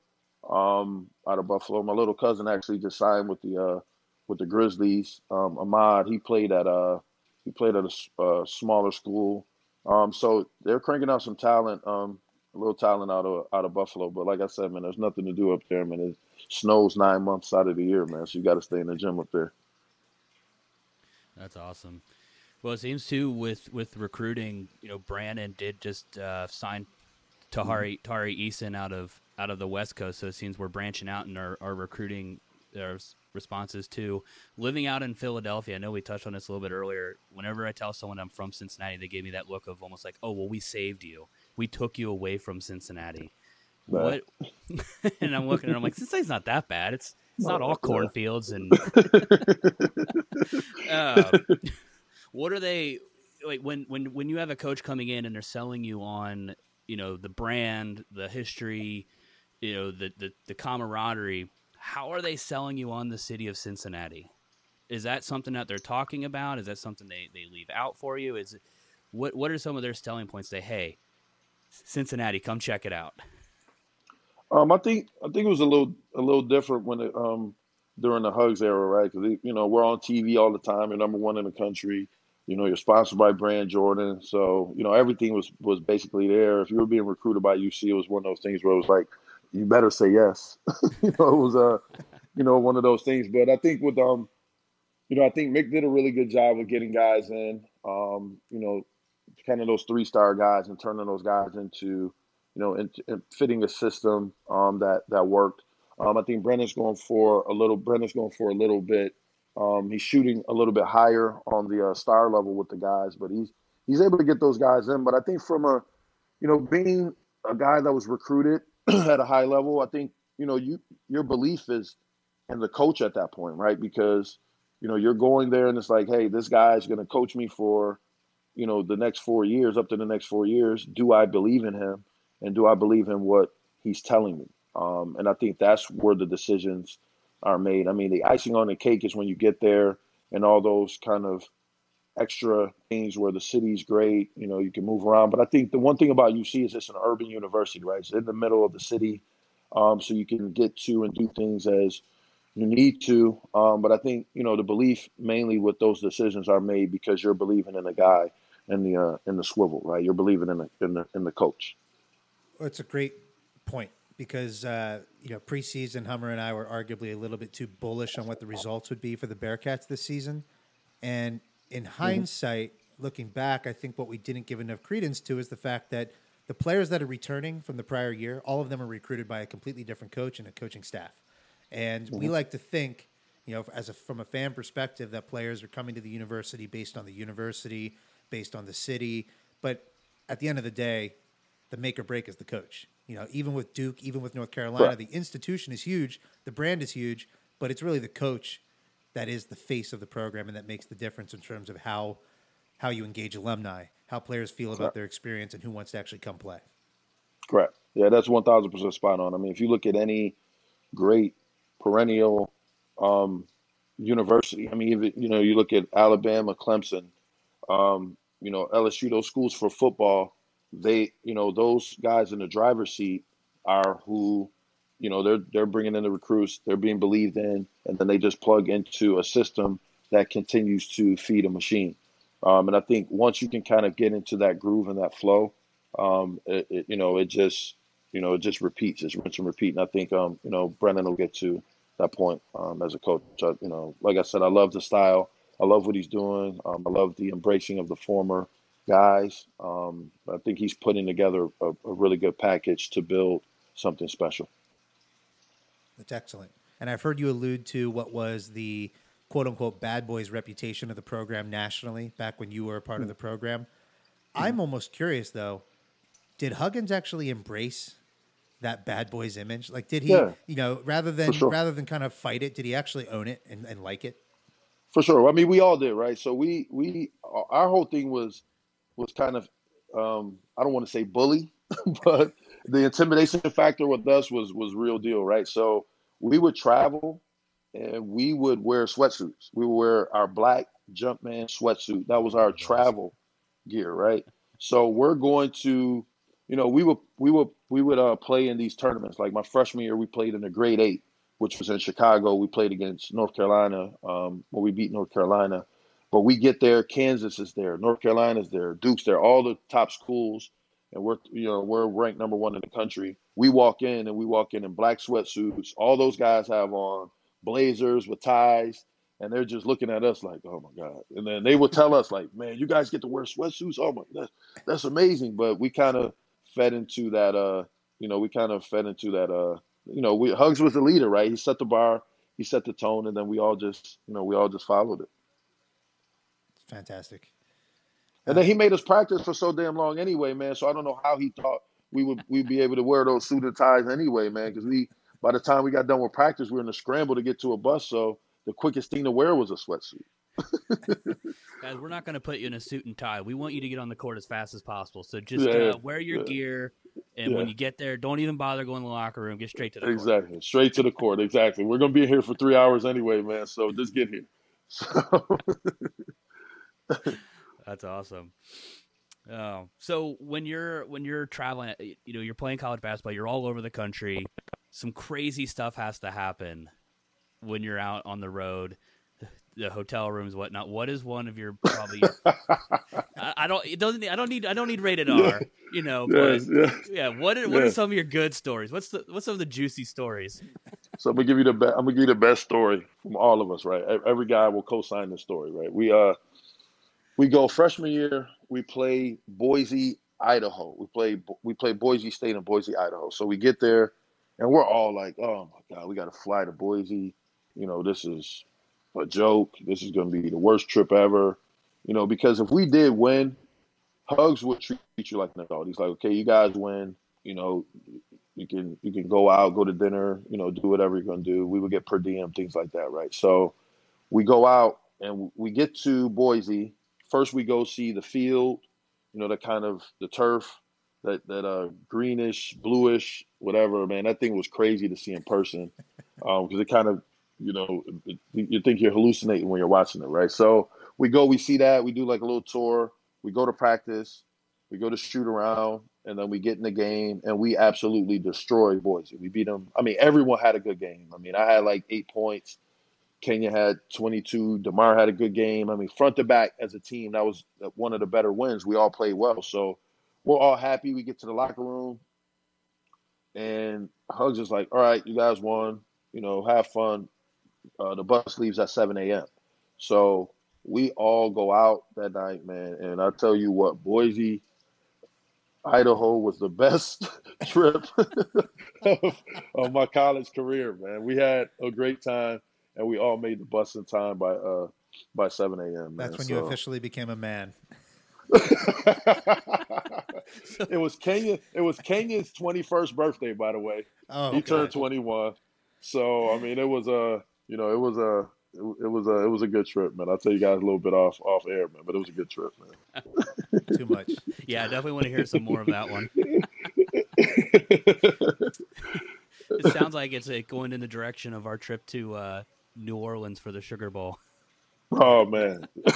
um, out of Buffalo. My little cousin actually just signed with the uh, with the Grizzlies. Um, Ahmad he played at uh, he played at a, a smaller school. Um, so they're cranking out some talent, um, a little talent out of out of Buffalo. But like I said, man, there's nothing to do up there, man. It snows nine months out of the year, man. So you got to stay in the gym up there. That's awesome. Well, it seems too with with recruiting. You know, Brannen did just uh, sign Tahari Tari Eason out of out of the West Coast, so it seems we're branching out and our, our recruiting our responses too. Living out in Philadelphia, I know we touched on this a little bit earlier. Whenever I tell someone I'm from Cincinnati, they give me that look of almost like, "Oh, well, we saved you. We took you away from Cincinnati." Right. What? and I'm looking and I'm like, Cincinnati's not that bad. It's it's not all cornfields and. uh, what are they like when when when you have a coach coming in and they're selling you on you know the brand, the history, you know the the, the camaraderie? How are they selling you on the city of Cincinnati? Is that something that they're talking about? Is that something they, they leave out for you? Is what what are some of their selling points? Say, hey, Cincinnati, come check it out. Um, I think I think it was a little a little different when it um during the Hugs era, right? Because you know we're on TV all the time. You're number one in the country. You know you're sponsored by Brand Jordan, so you know everything was was basically there. If you were being recruited by UC, it was one of those things where it was like, you better say yes. you know it was a, uh, you know one of those things. But I think with um, you know I think Mick did a really good job of getting guys in. Um, you know, kind of those three star guys and turning those guys into you know, and, and fitting a system um, that that worked. Um, I think Brannen's going for a little. Brannen's going for a little bit. Um, he's shooting a little bit higher on the uh, star level with the guys, but he's he's able to get those guys in. But I think from a, you know, being a guy that was recruited at a high level, I think you know you your belief is in the coach at that point, right? Because you know you're going there and it's like, hey, this guy's going to coach me for, you know, the next four years, up to the next four years. Do I believe in him? and do I believe in what he's telling me? Um, and I think that's where the decisions are made. I mean, the icing on the cake is when you get there and all those kind of extra things where the city's great, you know, you can move around. But I think the one thing about UC is it's an urban university, right? It's in the middle of the city. Um, so you can get to and do things as you need to. Um, but I think, you know, the belief mainly with those decisions are made because you're believing in the guy in the uh, in the swivel, right? You're believing in the in the in the coach. It's a great point because uh, you know preseason Hummer and I were arguably a little bit too bullish on what the results would be for the Bearcats this season, and in mm-hmm. hindsight, looking back, I think what we didn't give enough credence to is the fact that the players that are returning from the prior year, all of them are recruited by a completely different coach and a coaching staff, and mm-hmm. we like to think. You know, as a, from a fan perspective, that players are coming to the university based on the university, based on the city. But at the end of the day, the make or break is the coach. You know, even with Duke, even with North Carolina, right. the institution is huge, the brand is huge, but it's really the coach that is the face of the program and that makes the difference in terms of how how you engage alumni, how players feel about their experience, and who wants to actually come play. Correct. Yeah, that's one thousand percent spot on. I mean, if you look at any great perennial um, university, I mean, even, you know, you look at Alabama, Clemson, um, you know, LSU, those schools for football they, you know, those guys in the driver's seat are who, you know, they're they're bringing in the recruits, they're being believed in, and then they just plug into a system that continues to feed a machine. Um, and I think once you can kind of get into that groove and that flow, um, it, it, you know, it just, you know, it just repeats, it's rinse and repeat. And I think, um, you know, Brannen will get to that point um, as a coach. I, you know, like I said, I love the style. I love what he's doing. Um, I love the embracing of the former guys. Um, I think he's putting together a, a, really good package to build something special. That's excellent. And I've heard you allude to what was the quote unquote bad boys reputation of the program nationally back when you were a part mm-hmm. of the program. I'm almost curious though, did Huggins actually embrace that bad boys image? Like did he yeah, you know, rather than sure. rather than kind of fight it, did he actually own it and, and like it? For sure. I mean, we all did, right? So we we our whole thing was was kind of um, I don't want to say bully, but the intimidation factor with us was was real deal, right? So we would travel and we would wear sweatsuits. We would wear our black Jumpman sweatsuit. That was our travel gear, right? So we're going to, you know, we would we would we would uh, play in these tournaments. Like my freshman year, we played in the Great Eight, which was in Chicago. We played against North Carolina, um, when we beat North Carolina. But we get there, Kansas is there, North Carolina's there, Duke's there, all the top schools, and we're you know we're ranked number one in the country. We walk in and we walk in in black sweatsuits. All those guys have on blazers with ties, and they're just looking at us like, "Oh my god!" And then they would tell us like, "Man, you guys get to wear sweatsuits. Oh my, that's that's amazing." But we kind of fed into that. Uh, you know, we kind of fed into that. Uh, you know, we Hugs was the leader, right? He set the bar, he set the tone, and then we all just, you know, we all just followed it. Fantastic. And then he made us practice for so damn long anyway, man. So I don't know how he thought we would we'd be able to wear those suit and ties anyway, man. Because we by the time we got done with practice, we were in a scramble to get to a bus. So the quickest thing to wear was a sweatsuit. Guys, we're not going to put you in a suit and tie. We want you to get on the court as fast as possible. So just Yeah, uh, wear your yeah. gear, and when you get there, don't even bother going to the locker room. Get straight to the court. Exactly, straight to the court. Exactly. We're gonna be here for three hours anyway, man. So just get here. So That's awesome. Oh, so when you're when you're traveling, you know, you're playing college basketball. You're all over the country. Some crazy stuff has to happen when you're out on the road, the hotel rooms, whatnot. What is one of your probably? your- I, I don't. It doesn't. I don't need. I don't need rated R. You know, but yes, yes. yeah. What are, what are some of your good stories? What's the what's some of the juicy stories? So I'm gonna give you the best. I'm gonna give you the best story from all of us, right? Every guy will co-sign this story, right? We uh, we go freshman year. We play Boise, Idaho. We play we play Boise State and Boise, Idaho. So we get there, and we're all like, "Oh my god, we got to fly to Boise." You know, this is a joke. This is gonna be the worst trip ever. You know, because if we did win, Hugs would treat you like an adult. He's like, "Okay, you guys win. You know, you can you can go out, go to dinner, you know, do whatever you're gonna do. We would get per diem, things like that, right? So we go out and we get to Boise. First, we go see the field, you know, that kind of the turf, that that uh greenish, bluish, whatever. Man, that thing was crazy to see in person because it kind of, you know, it, you think you're hallucinating when you're watching it, right? So we go, we see that, we do like a little tour. We go to practice, we go to shoot around, and then we get in the game and we absolutely destroy Boise. We beat them. I mean, everyone had a good game. I mean, I had like eight points. Kenyon had 22. DerMarr had a good game. I mean, front to back as a team, that was one of the better wins. We all played well. So we're all happy. We get to the locker room and Hugs is like, all right, you guys won. You know, have fun. Uh, the bus leaves at 7 a.m. So we all go out that night, man. And I tell you what, Boise, Idaho was the best trip of, of my college career, man. We had a great time, and we all made the bus in time by uh by 7 a.m. Man. That's when you officially became a man. it was Kenyon. It was Kenyon's 21st birthday, by the way. Oh, he okay. turned 21. So I mean, it was a you know, it was a it was a it was a good trip, man. I'll tell you guys a little bit off off air, man, but it was a good trip, man. Too much. Yeah, I definitely want to hear some more of that one. It sounds like it's uh, going in the direction of our trip to uh, New Orleans for the Sugar Bowl. oh man.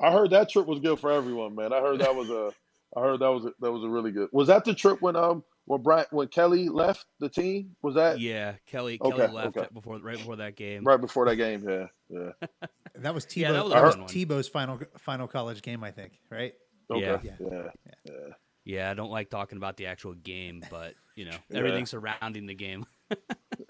I heard that trip was good for everyone, man. I heard that was a I heard that was a, that was a really good. Was that the trip when um when Brian when Kelly left the team? Was that Yeah, Kelly Okay, Kelly left okay. before right before that game. right before that game? Yeah, yeah. That was Tebow. Yeah, that was that was. Tebow's final final college game, I think. Right? Okay. Yeah. Yeah. yeah. Yeah, I don't like talking about the actual game, but you know Yeah. everything surrounding the game.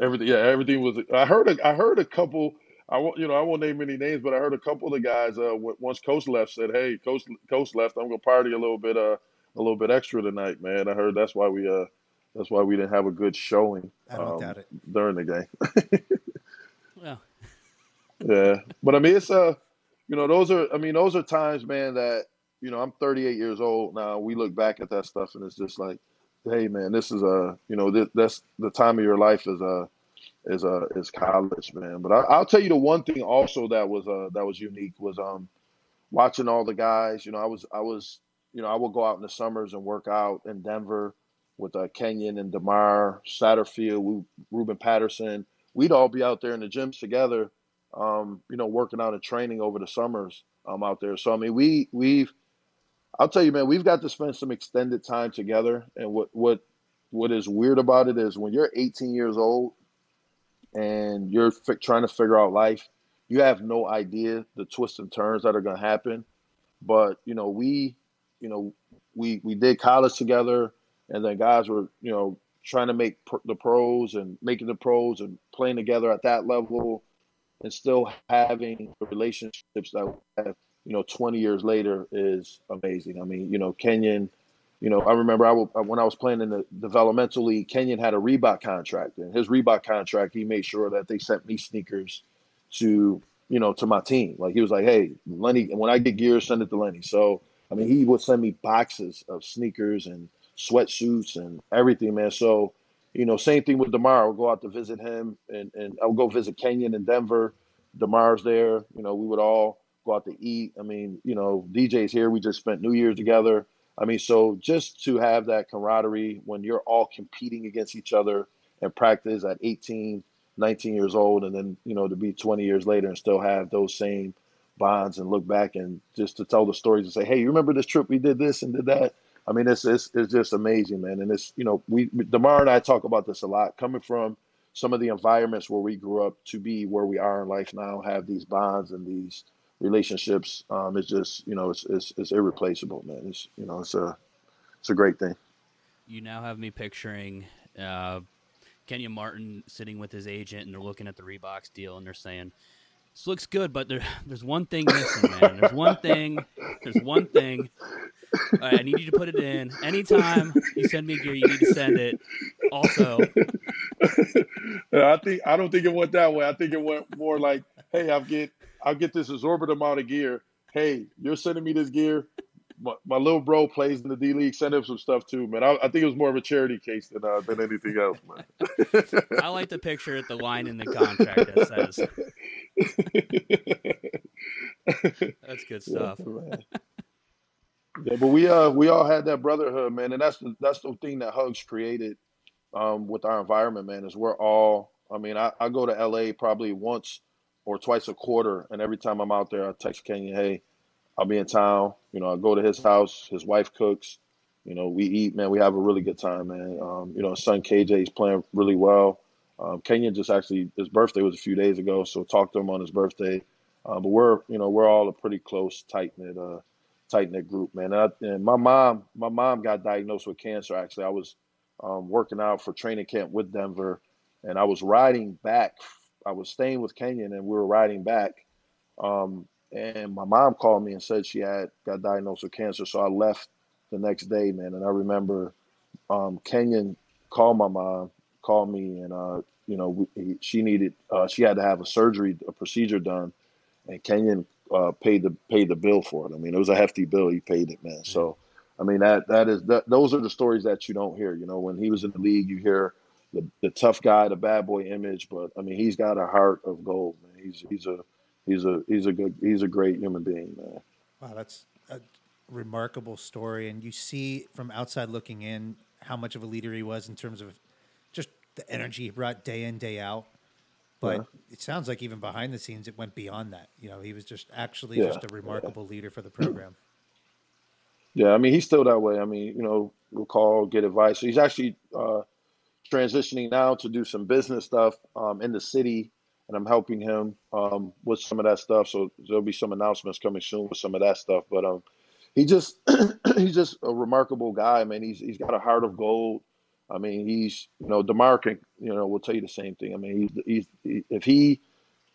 Everything, yeah, everything was. I heard, a, I heard a couple. I won't, you know, I won't name any names, but I heard a couple of the guys. Uh, once Coach left, said, "Hey, Coach, Coach left. I'm gonna party a little bit, uh, a little bit extra tonight, man." I heard that's why we, uh, that's why we didn't have a good showing I don't um, doubt it. during the game. Well, yeah, but I mean, it's uh, you know, those are. I mean, those are times, man. That you know, I'm 38 years old now. We look back at that stuff, and it's just like, hey, man, this is a, you know, that's the time of your life is a, is a, is college, man. But I, I'll tell you the one thing also that was uh that was unique was um watching all the guys. You know, I was I was you know I would go out in the summers and work out in Denver with uh, Kenyon and DerMarr Satterfield, Ruben Patterson. We'd all be out there in the gyms together, um, you know, working out and training over the summers um, out there. So I mean, we we've I'll tell you, man, we've got to spend some extended time together. And what what what is weird about it is when you're 18 years old and you're trying to figure out life, you have no idea the twists and turns that are going to happen. But you know, we, you know, we we did college together, and then guys were you know trying to make pr- the pros and making the pros and playing together at that level, and still having relationships that we have, you know, 20 years later is amazing. I mean, you know, Kenyon you know, I remember I w- uh, when I was playing in the developmental league, Kenyon had a Reebok contract, and his Reebok contract, he made sure that they sent me sneakers to, you know, to my team. Like he was like, "Hey, Lenny, when I get gear, send it to Lenny." So, I mean, he would send me boxes of sneakers and sweatsuits and everything, man. So, you know, same thing with DerMarr. I'll go out to visit him, and and I'll go visit Kenyon in Denver. DerMarr's there. You know, we would all go out to eat. I mean, you know, DJ's here. We just spent New Year's together. I mean, so just to have that camaraderie when you're all competing against each other and practice at 18, 19 years old, and then, you know, to be 20 years later and still have those same bonds and look back and just to tell the stories and say, hey, you remember this trip we did this and did that? I mean, it's, it's, it's just amazing, man. And it's, you know, we, DerMarr and I talk about this a lot coming from some of the environments where we grew up to be where we are in life now, have these bonds and these relationships um, is just you know it's, it's, it's irreplaceable, man. It's you know it's a it's a great thing. You now have me picturing uh, Kenyon Martin sitting with his agent, and they're looking at the Reeboks deal, and they're saying, "This looks good, but there, there's one thing missing, man. There's one thing. There's one thing. Right, I need you to put it in. Anytime you send me gear, you need to send it. Also, I think I don't think it went that way. I think it went more like, "Hey, I'm get I'll get this exorbitant amount of gear. Hey, you're sending me this gear. My, my little bro plays in the D League. Send him some stuff too, man. I, I think it was more of a charity case than uh, than anything else, man. I like the picture at the line in the contract that says. That's good stuff. Yeah, yeah, but we uh we all had that brotherhood, man, and that's the that's the thing that Hugs created um, with our environment, man. Is we're all. I mean, I, I go to LA probably once or twice a quarter, and every time I'm out there, I text Kenyon, "Hey, I'll be in town." You know, I go to his house. His wife cooks. You know, we eat, man. We have a really good time, man. Um, you know, son KJ is playing really well. Um, Kenyon just actually his birthday was a few days ago, so talked to him on his birthday. Uh, but we're you know we're all a pretty close, tight knit, uh, tight knit group, man. And, I, and, my mom, my mom got diagnosed with cancer. Actually, I was um, working out for training camp with Denver, and I was riding back I was staying with Kenyon and we were riding back. Um, and my mom called me and said she had got diagnosed with cancer. So I left the next day, man. And I remember um, Kenyon called my mom, called me, and uh, you know we, she needed uh, she had to have a surgery, a procedure done, and Kenyon uh, paid the paid the bill for it. I mean, it was a hefty bill. He paid it, man. So. I mean that that is that, those are the stories that you don't hear. You know, when he was in the league, you hear the, the tough guy, the bad boy image, but I mean, he's got a heart of gold, man. He's he's a he's a he's a good he's a great human being, man. Wow, that's a remarkable story, and you see from outside looking in how much of a leader he was in terms of just the energy he brought day in day out. But yeah. it sounds like even behind the scenes, it went beyond that. You know, he was just actually yeah. just a remarkable yeah. leader for the program. Yeah, I mean, he's still that way. I mean, you know, we'll call, get advice. He's actually uh, transitioning now to do some business stuff um, in the city, and I'm helping him um, with some of that stuff. So there'll be some announcements coming soon with some of that stuff. But um, he just he's just a remarkable guy, man. He's he's got a heart of gold. I mean, he's you know Demarcus, you know, will tell you the same thing. I mean, he's he's he, if he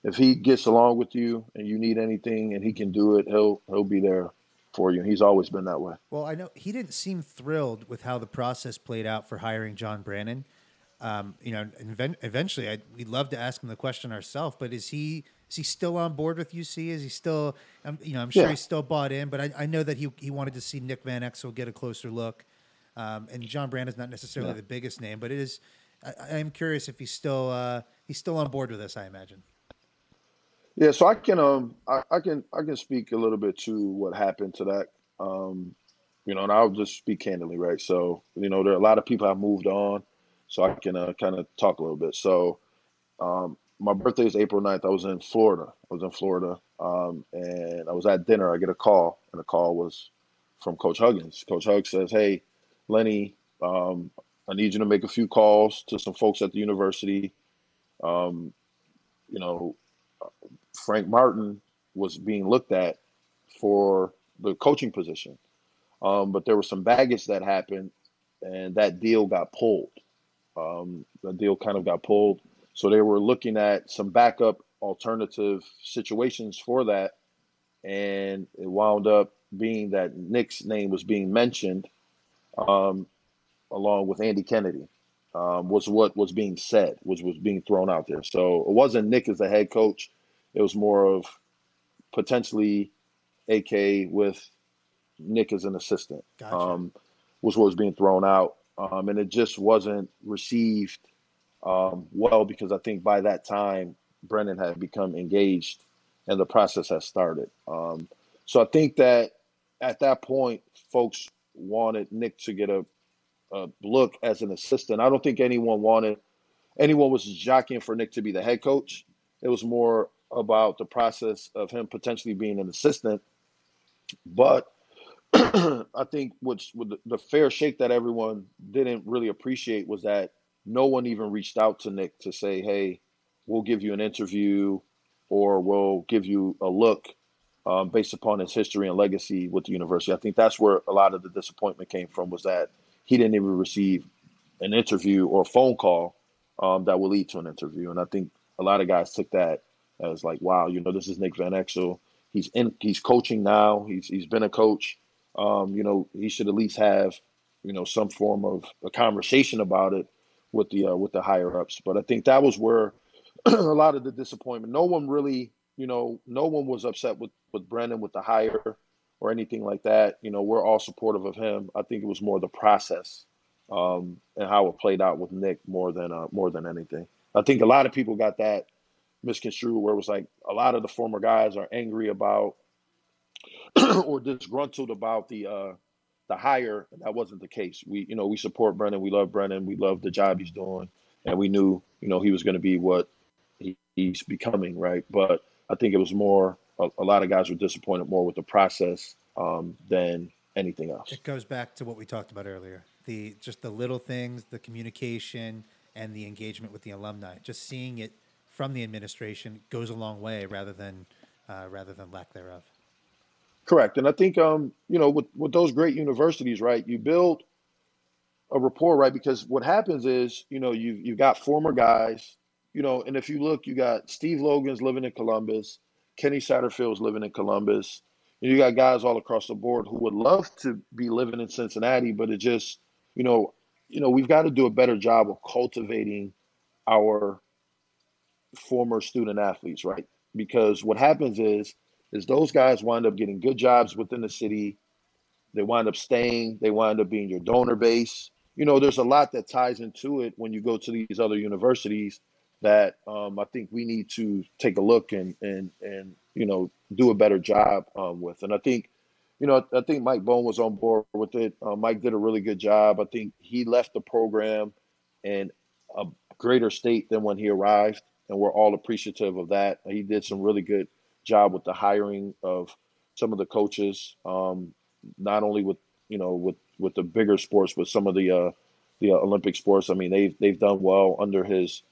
if he gets along with you and you need anything and he can do it, he'll he'll be there for you. He's always been that way. Well, I know he didn't seem thrilled with how the process played out for hiring John Brannen um, you know, eventually, I'd, we'd love to ask him the question ourselves. But is he is he still on board with UC? Is he still, um, you know, I'm sure yeah. he's still bought in. But I, I, know that he he wanted to see Nick Van Exel get a closer look. Um, and John Brannen is not necessarily yeah. the biggest name, but it is. I, am curious if he's still uh, he's still on board with us. I imagine. Yeah, so I can um I, I can I can speak a little bit to what happened to that. Um, you know, and I'll just speak candidly, right? So you know, there are a lot of people have moved on so I can uh, kind of talk a little bit. So, um, my birthday is April 9th. I was in Florida. I was in Florida, um, and I was at dinner. I get a call, and the call was from Coach Huggins. Coach Huggins says, "Hey, Lenny, um, I need you to make a few calls to some folks at the university. Um, you know, Frank Martin was being looked at for the coaching position. Um, but there was some baggage that happened, and that deal got pulled. Um, the deal kind of got pulled. So they were looking at some backup alternative situations for that. And it wound up being that Nick's name was being mentioned um, along with Andy Kennedy, um, was what was being said, was was being thrown out there. So it wasn't Nick as the head coach. It was more of potentially AK with Nick as an assistant. Gotcha. Um, was what was being thrown out. Um, and it just wasn't received um, well because I think by that time Brannen had become engaged and the process had started. Um, so I think that at that point, folks wanted Nick to get a, a look as an assistant. I don't think anyone wanted anyone was jockeying for Nick to be the head coach. It was more about the process of him potentially being an assistant. But I think what's the, the fair shake that everyone didn't really appreciate was that no one even reached out to Nick to say, "Hey, we'll give you an interview, or we'll give you a look um, based upon his history and legacy with the university." I think that's where a lot of the disappointment came from was that he didn't even receive an interview or a phone call um, that will lead to an interview, and I think a lot of guys took that as like, "Wow, you know, this is Nick Van Exel. He's in, he's coaching now. He's he's been a coach." Um, you know, he should at least have, you know, some form of a conversation about it with the uh, with the higher ups. But I think that was where a lot of the disappointment. No one really, you know, no one was upset with with Brannen with the hire or anything like that. You know, we're all supportive of him. I think it was more the process um, and how it played out with Nick more than uh, more than anything. I think a lot of people got that misconstrued where it was like a lot of the former guys are angry about or disgruntled about the uh, the hire. That wasn't the case. We you know we support Brannen. We love Brannen. We love the job he's doing, and we knew you know he was going to be what he, he's becoming. Right, but I think it was more. A, a lot of guys were disappointed more with the process um, than anything else. It goes back to what we talked about earlier. The just the little things, the communication and the engagement with the alumni. Just seeing it from the administration goes a long way rather than uh, rather than lack thereof. Correct. And I think um, you know, with, with those great universities, right, you build a rapport, right? Because what happens is, you know, you you've got former guys, you know, and if you look, you got Steve Logan's living in Columbus, Kenny Satterfield's living in Columbus. And you got guys all across the board who would love to be living in Cincinnati, but it just, you know, you know, we've got to do a better job of cultivating our former student athletes, right? Because what happens is is those guys wind up getting good jobs within the city. They wind up staying. They wind up being your donor base. You know, there's a lot that ties into it when you go to these other universities that um, I think we need to take a look and and and you know do a better job um, with. And I think, you know, I think Mike Bohn was on board with it. Uh, Mike did a really good job. I think he left the program in a greater state than when he arrived, and we're all appreciative of that. He did some really good job with the hiring of some of the coaches, um, not only with you know with with the bigger sports, but some of the uh, the Olympic sports. I mean, they've they've done well under his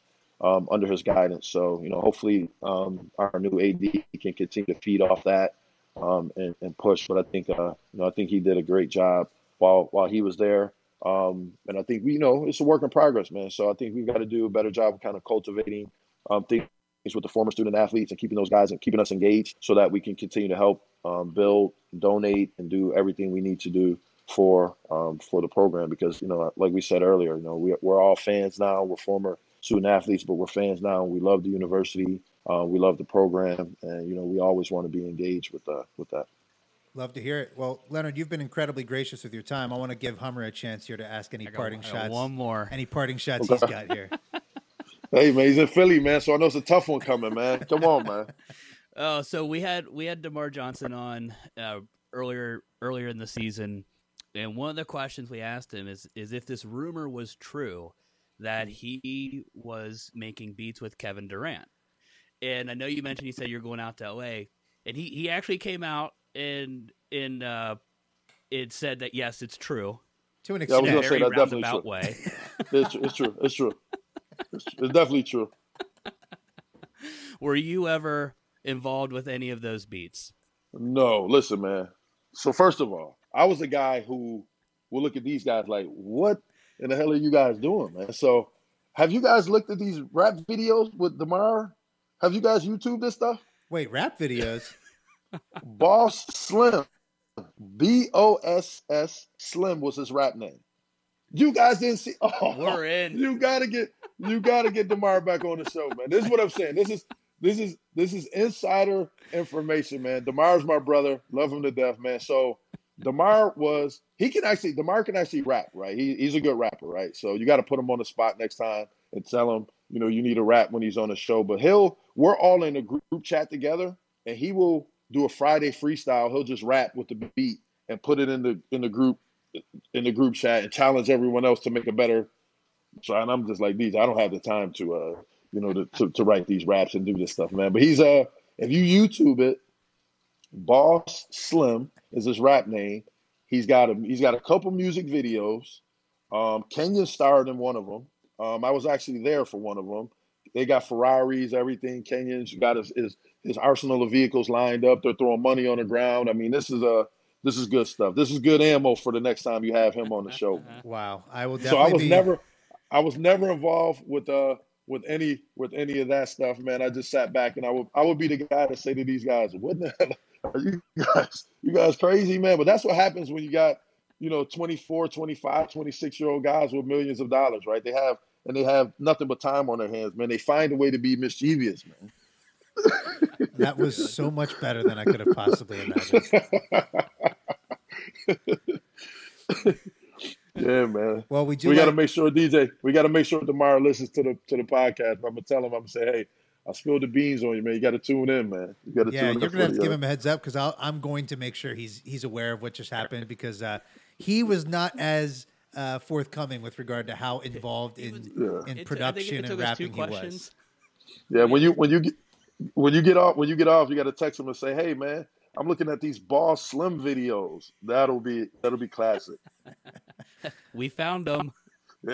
um, under his guidance. So you know, hopefully um, our new AD can continue to feed off that um, and, and, push. But I think uh, you know I think he did a great job while while he was there. Um, and I think we you know it's a work in progress, man. So I think we've got to do a better job of kind of cultivating um, things with the former student athletes and keeping those guys and keeping us engaged so that we can continue to help um, build, donate, and do everything we need to do for um, for the program. Because you know, like we said earlier, you know, we, we're all fans now. We're former student athletes, but we're fans now. We love the university. Uh, we love the program, and you know, we always want to be engaged with uh, with that. Love to hear it. Well, Leonard, you've been incredibly gracious with your time. I want to give Hummer a chance here to ask any I got- parting I got shots. One more. Any parting shots he's got here. Hey man, he's in Philly, man. So I know it's a tough one coming, man. Come on, man. Oh, so we had we had DerMarr Johnson on uh, earlier earlier in the season, and one of the questions we asked him is is if this rumor was true that he was making beats with Kevin Durant. And I know you mentioned he said you're going out to LA, and he he actually came out and and uh, it said that yes, it's true. To an Yeah, I was gonna say Very that's definitely roundabout true. way. It's, it's true. It's true. It's, it's definitely true. Were you ever involved with any of those beats? No, listen, man. So first of all, I was a guy who will look at these guys like, what in the hell are you guys doing, man? So have you guys looked at these rap videos with Demar? Have you guys YouTube this stuff? Wait, rap videos. Boss Slim. B O S S Slim was his rap name. You guys didn't see oh We're in. you gotta get you gotta get DerMarr back on the show, man. This is what I'm saying. This is this is this is insider information, man. DerMarr's my brother. Love him to death, man. So DerMarr was he can actually Demar can actually rap, right? He, he's a good rapper, right? So you got to put him on the spot next time and tell him, you know, you need a rap when he's on the show. But he'll we're all in a group chat together, and he will do a Friday freestyle. He'll just rap with the beat and put it in the in the group in the group chat and challenge everyone else to make a better. So and I'm just like these. I don't have the time to uh you know to, to to write these raps and do this stuff, man. But he's uh if you YouTube it, Boss Slim is his rap name. He's got a he's got a couple music videos. Um, Kenyon starred in one of them. Um, I was actually there for one of them. They got Ferraris, everything. Kenyon's got his, his his arsenal of vehicles lined up. They're throwing money on the ground. I mean, this is a this is good stuff. This is good ammo for the next time you have him on the show. Wow, I will so I was be. never I was never involved with uh with any with any of that stuff, man. I just sat back and I would I would be the guy to say to these guys, "What the hell are you guys? You guys crazy, man?" But that's what happens when you got you know 24, 25, 26 year old guys with millions of dollars, right? They have and they have nothing but time on their hands, man. They find a way to be mischievous, man. That was so much better than I could have possibly imagined. Yeah, man. Well, we do. we got to make sure DJ. We got to make sure DerMarr listens to the to the podcast. I'm gonna tell him. I'm gonna say, hey, I spilled the beans on you, man. You got to tune in, man. You got to yeah, tune you're in. gonna have to give him a heads up because I'm going to make sure he's he's aware of what just happened because uh, he was not as uh, forthcoming with regard to how involved in Yeah. in It- I think production it and took us two rapping he was. Yeah, when you when you get when you get off when you get off, you got to text him and say, "Hey, man, I'm looking at these Boss Slim videos. That'll be that'll be classic." We found them.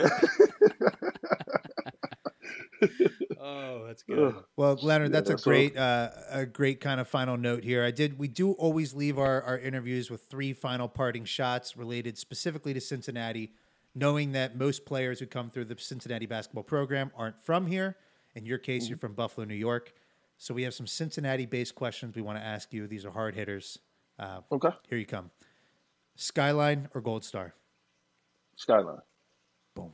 Oh, that's good. Well, Leonard, that's Yeah, a so- great uh, a great kind of final note here. I did we do always leave our, our interviews with three final parting shots related specifically to Cincinnati, knowing that most players who come through the Cincinnati basketball program aren't from here. In your case, you're from Buffalo, New York. So we have some Cincinnati based questions we want to ask you. These are hard hitters. Uh, okay, here you come. Skyline or Gold Star? Skyline. Boom.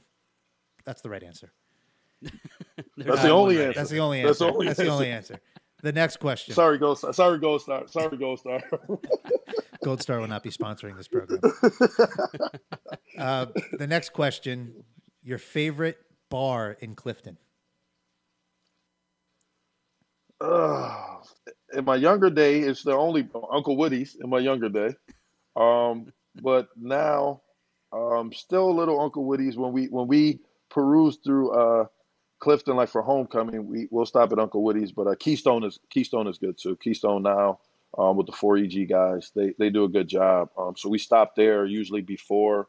That's the right answer. That's the only answer. That's the only That's answer. the only That's the only answer. The next question. Sorry, Ghost. Star. Sorry, Ghost Star. Sorry, Ghost Star. Gold Star will not be sponsoring this program. uh, the next question: Your favorite bar in Clifton? Uh, in my younger day, it's the only Uncle Woody's in my younger day. Um, but now, um, still a little Uncle Woody's when we when we peruse through uh, Clifton, like for homecoming, we we'll stop at Uncle Woody's. But uh, Keystone is Keystone is good too. Keystone now um, with the 4EG guys, they they do a good job. Um, so we stop there usually before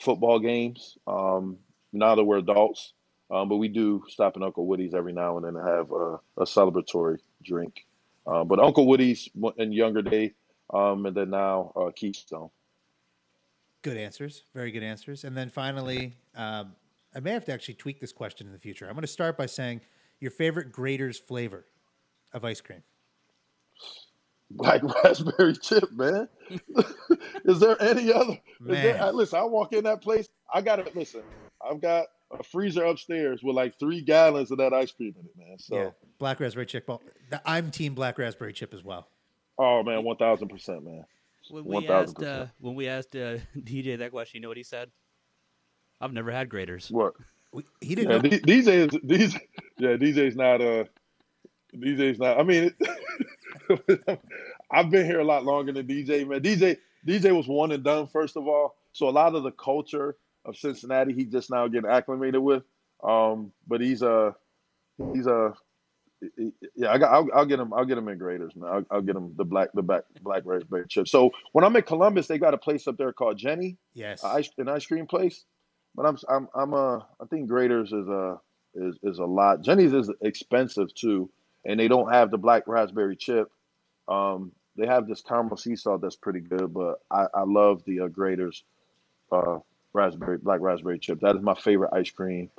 football games. Um, now that we're adults, um, but we do stop at Uncle Woody's every now and then and have a, a celebratory drink. Uh, but Uncle Woody's in younger day, um, and then now uh, Keystone. Good answers. Very good answers. And then finally, um, I may have to actually tweak this question in the future. I'm going to start by saying your favorite Graeter's flavor of ice cream. Black raspberry chip, man. is there any other? There, Man. I, listen, I walk in that place. I got to listen. I've got a freezer upstairs with like three gallons of that ice cream in it, man. So, yeah, black raspberry chip. Well, I'm team black raspberry chip as well. oh man, one thousand percent, man. When we asked uh, when we asked uh, DJ that question, you know what he said? I've never had Graeter's. What? We, he didn't. Yeah, know. D- DJ's these yeah, DJ's not uh DJ's not I mean it, I've been here a lot longer than DJ, man. DJ DJ was one and done, first of all. So a lot of the culture of Cincinnati he's just now getting acclimated with. Um, but he's a he's a yeah, I got, I'll, I'll get them. I'll get them in Graeter's, man. I'll, I'll get them the black, the black, black raspberry chip. So when I'm in Columbus, they got a place up there called Jenny, yes. a ice, an ice cream place. But I'm I'm I'm uh I think Graeter's is a is is a lot. Jeni's is expensive too, and they don't have the black raspberry chip. Um, they have this caramel sea salt that's pretty good, but I, I love the uh, Graeter's uh, raspberry black raspberry chip. That is my favorite ice cream.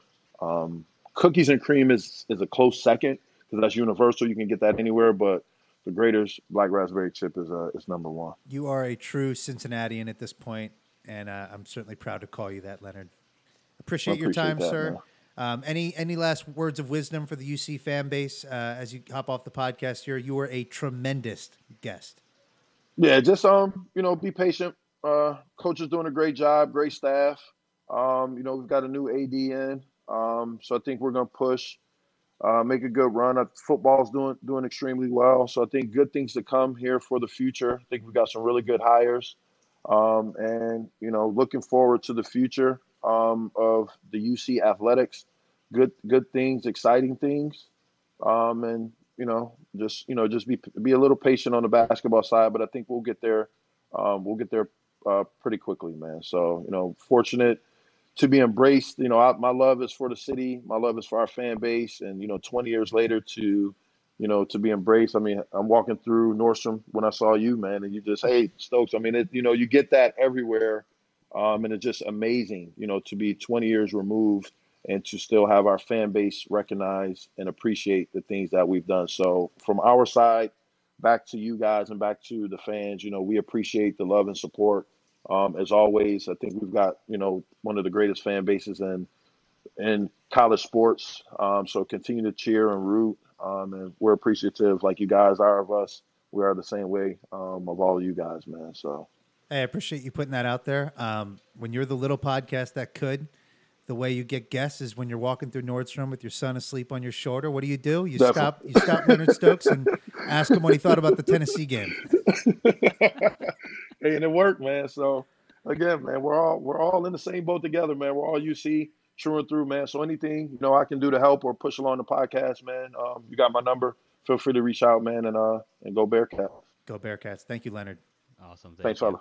Um, cookies and cream is is a close second because that's universal. You can get that anywhere, but the Graeter's black raspberry chip is uh, is number one. You are a true Cincinnatian at this point, and uh, I'm certainly proud to call you that, Leonard. Appreciate, your time, that, sir. Um, any any last words of wisdom for the UC fan base uh, as you hop off the podcast here? You were a tremendous guest. Yeah, just um, you know, be patient. Uh, coach is doing a great job, great staff. Um, you know, we've got a new AD in, um, so I think we're gonna push, uh, make a good run. Football's doing doing extremely well, so I think good things to come here for the future. I think we've got some really good hires, um, and you know, looking forward to the future um, of the UC athletics. Good good things, exciting things, um, and you know, just you know, just be be a little patient on the basketball side, but I think we'll get there. Um, we'll get there uh, pretty quickly, man. So you know, fortunate to be embraced. You know, I, my love is for the city. My love is for our fan base, and you know, 20 years later to you know to be embraced. I mean, I'm walking through Nordstrom when I saw you, man, and you just hey Stokes. I mean, it, you know, you get that everywhere, um, and it's just amazing. You know, to be 20 years removed and to still have our fan base recognize and appreciate the things that we've done. So from our side, back to you guys and back to the fans, you know, we appreciate the love and support. Um, as always, I think we've got, you know, one of the greatest fan bases in in college sports. Um, so continue to cheer and root. Um, and we're appreciative like you guys are of us. We are the same way um, of all you guys, man. So Hey, I appreciate you putting that out there. Um, when you're the little podcast that could, the way you get guests is when you're walking through Nordstrom with your son asleep on your shoulder. What do you do? You Definitely. stop. You stop Leonard Stokes and ask him what he thought about the Tennessee game. hey, and it worked, man. So again, man, we're all we're all in the same boat together, man. We're all UC true and through, man. So anything you know I can do to help or push along the podcast, man. Um, you got my number. Feel free to reach out, man, and uh and go Bearcat. Go Bearcats! Thank you, Leonard. Awesome. Thank Thanks, you. fella.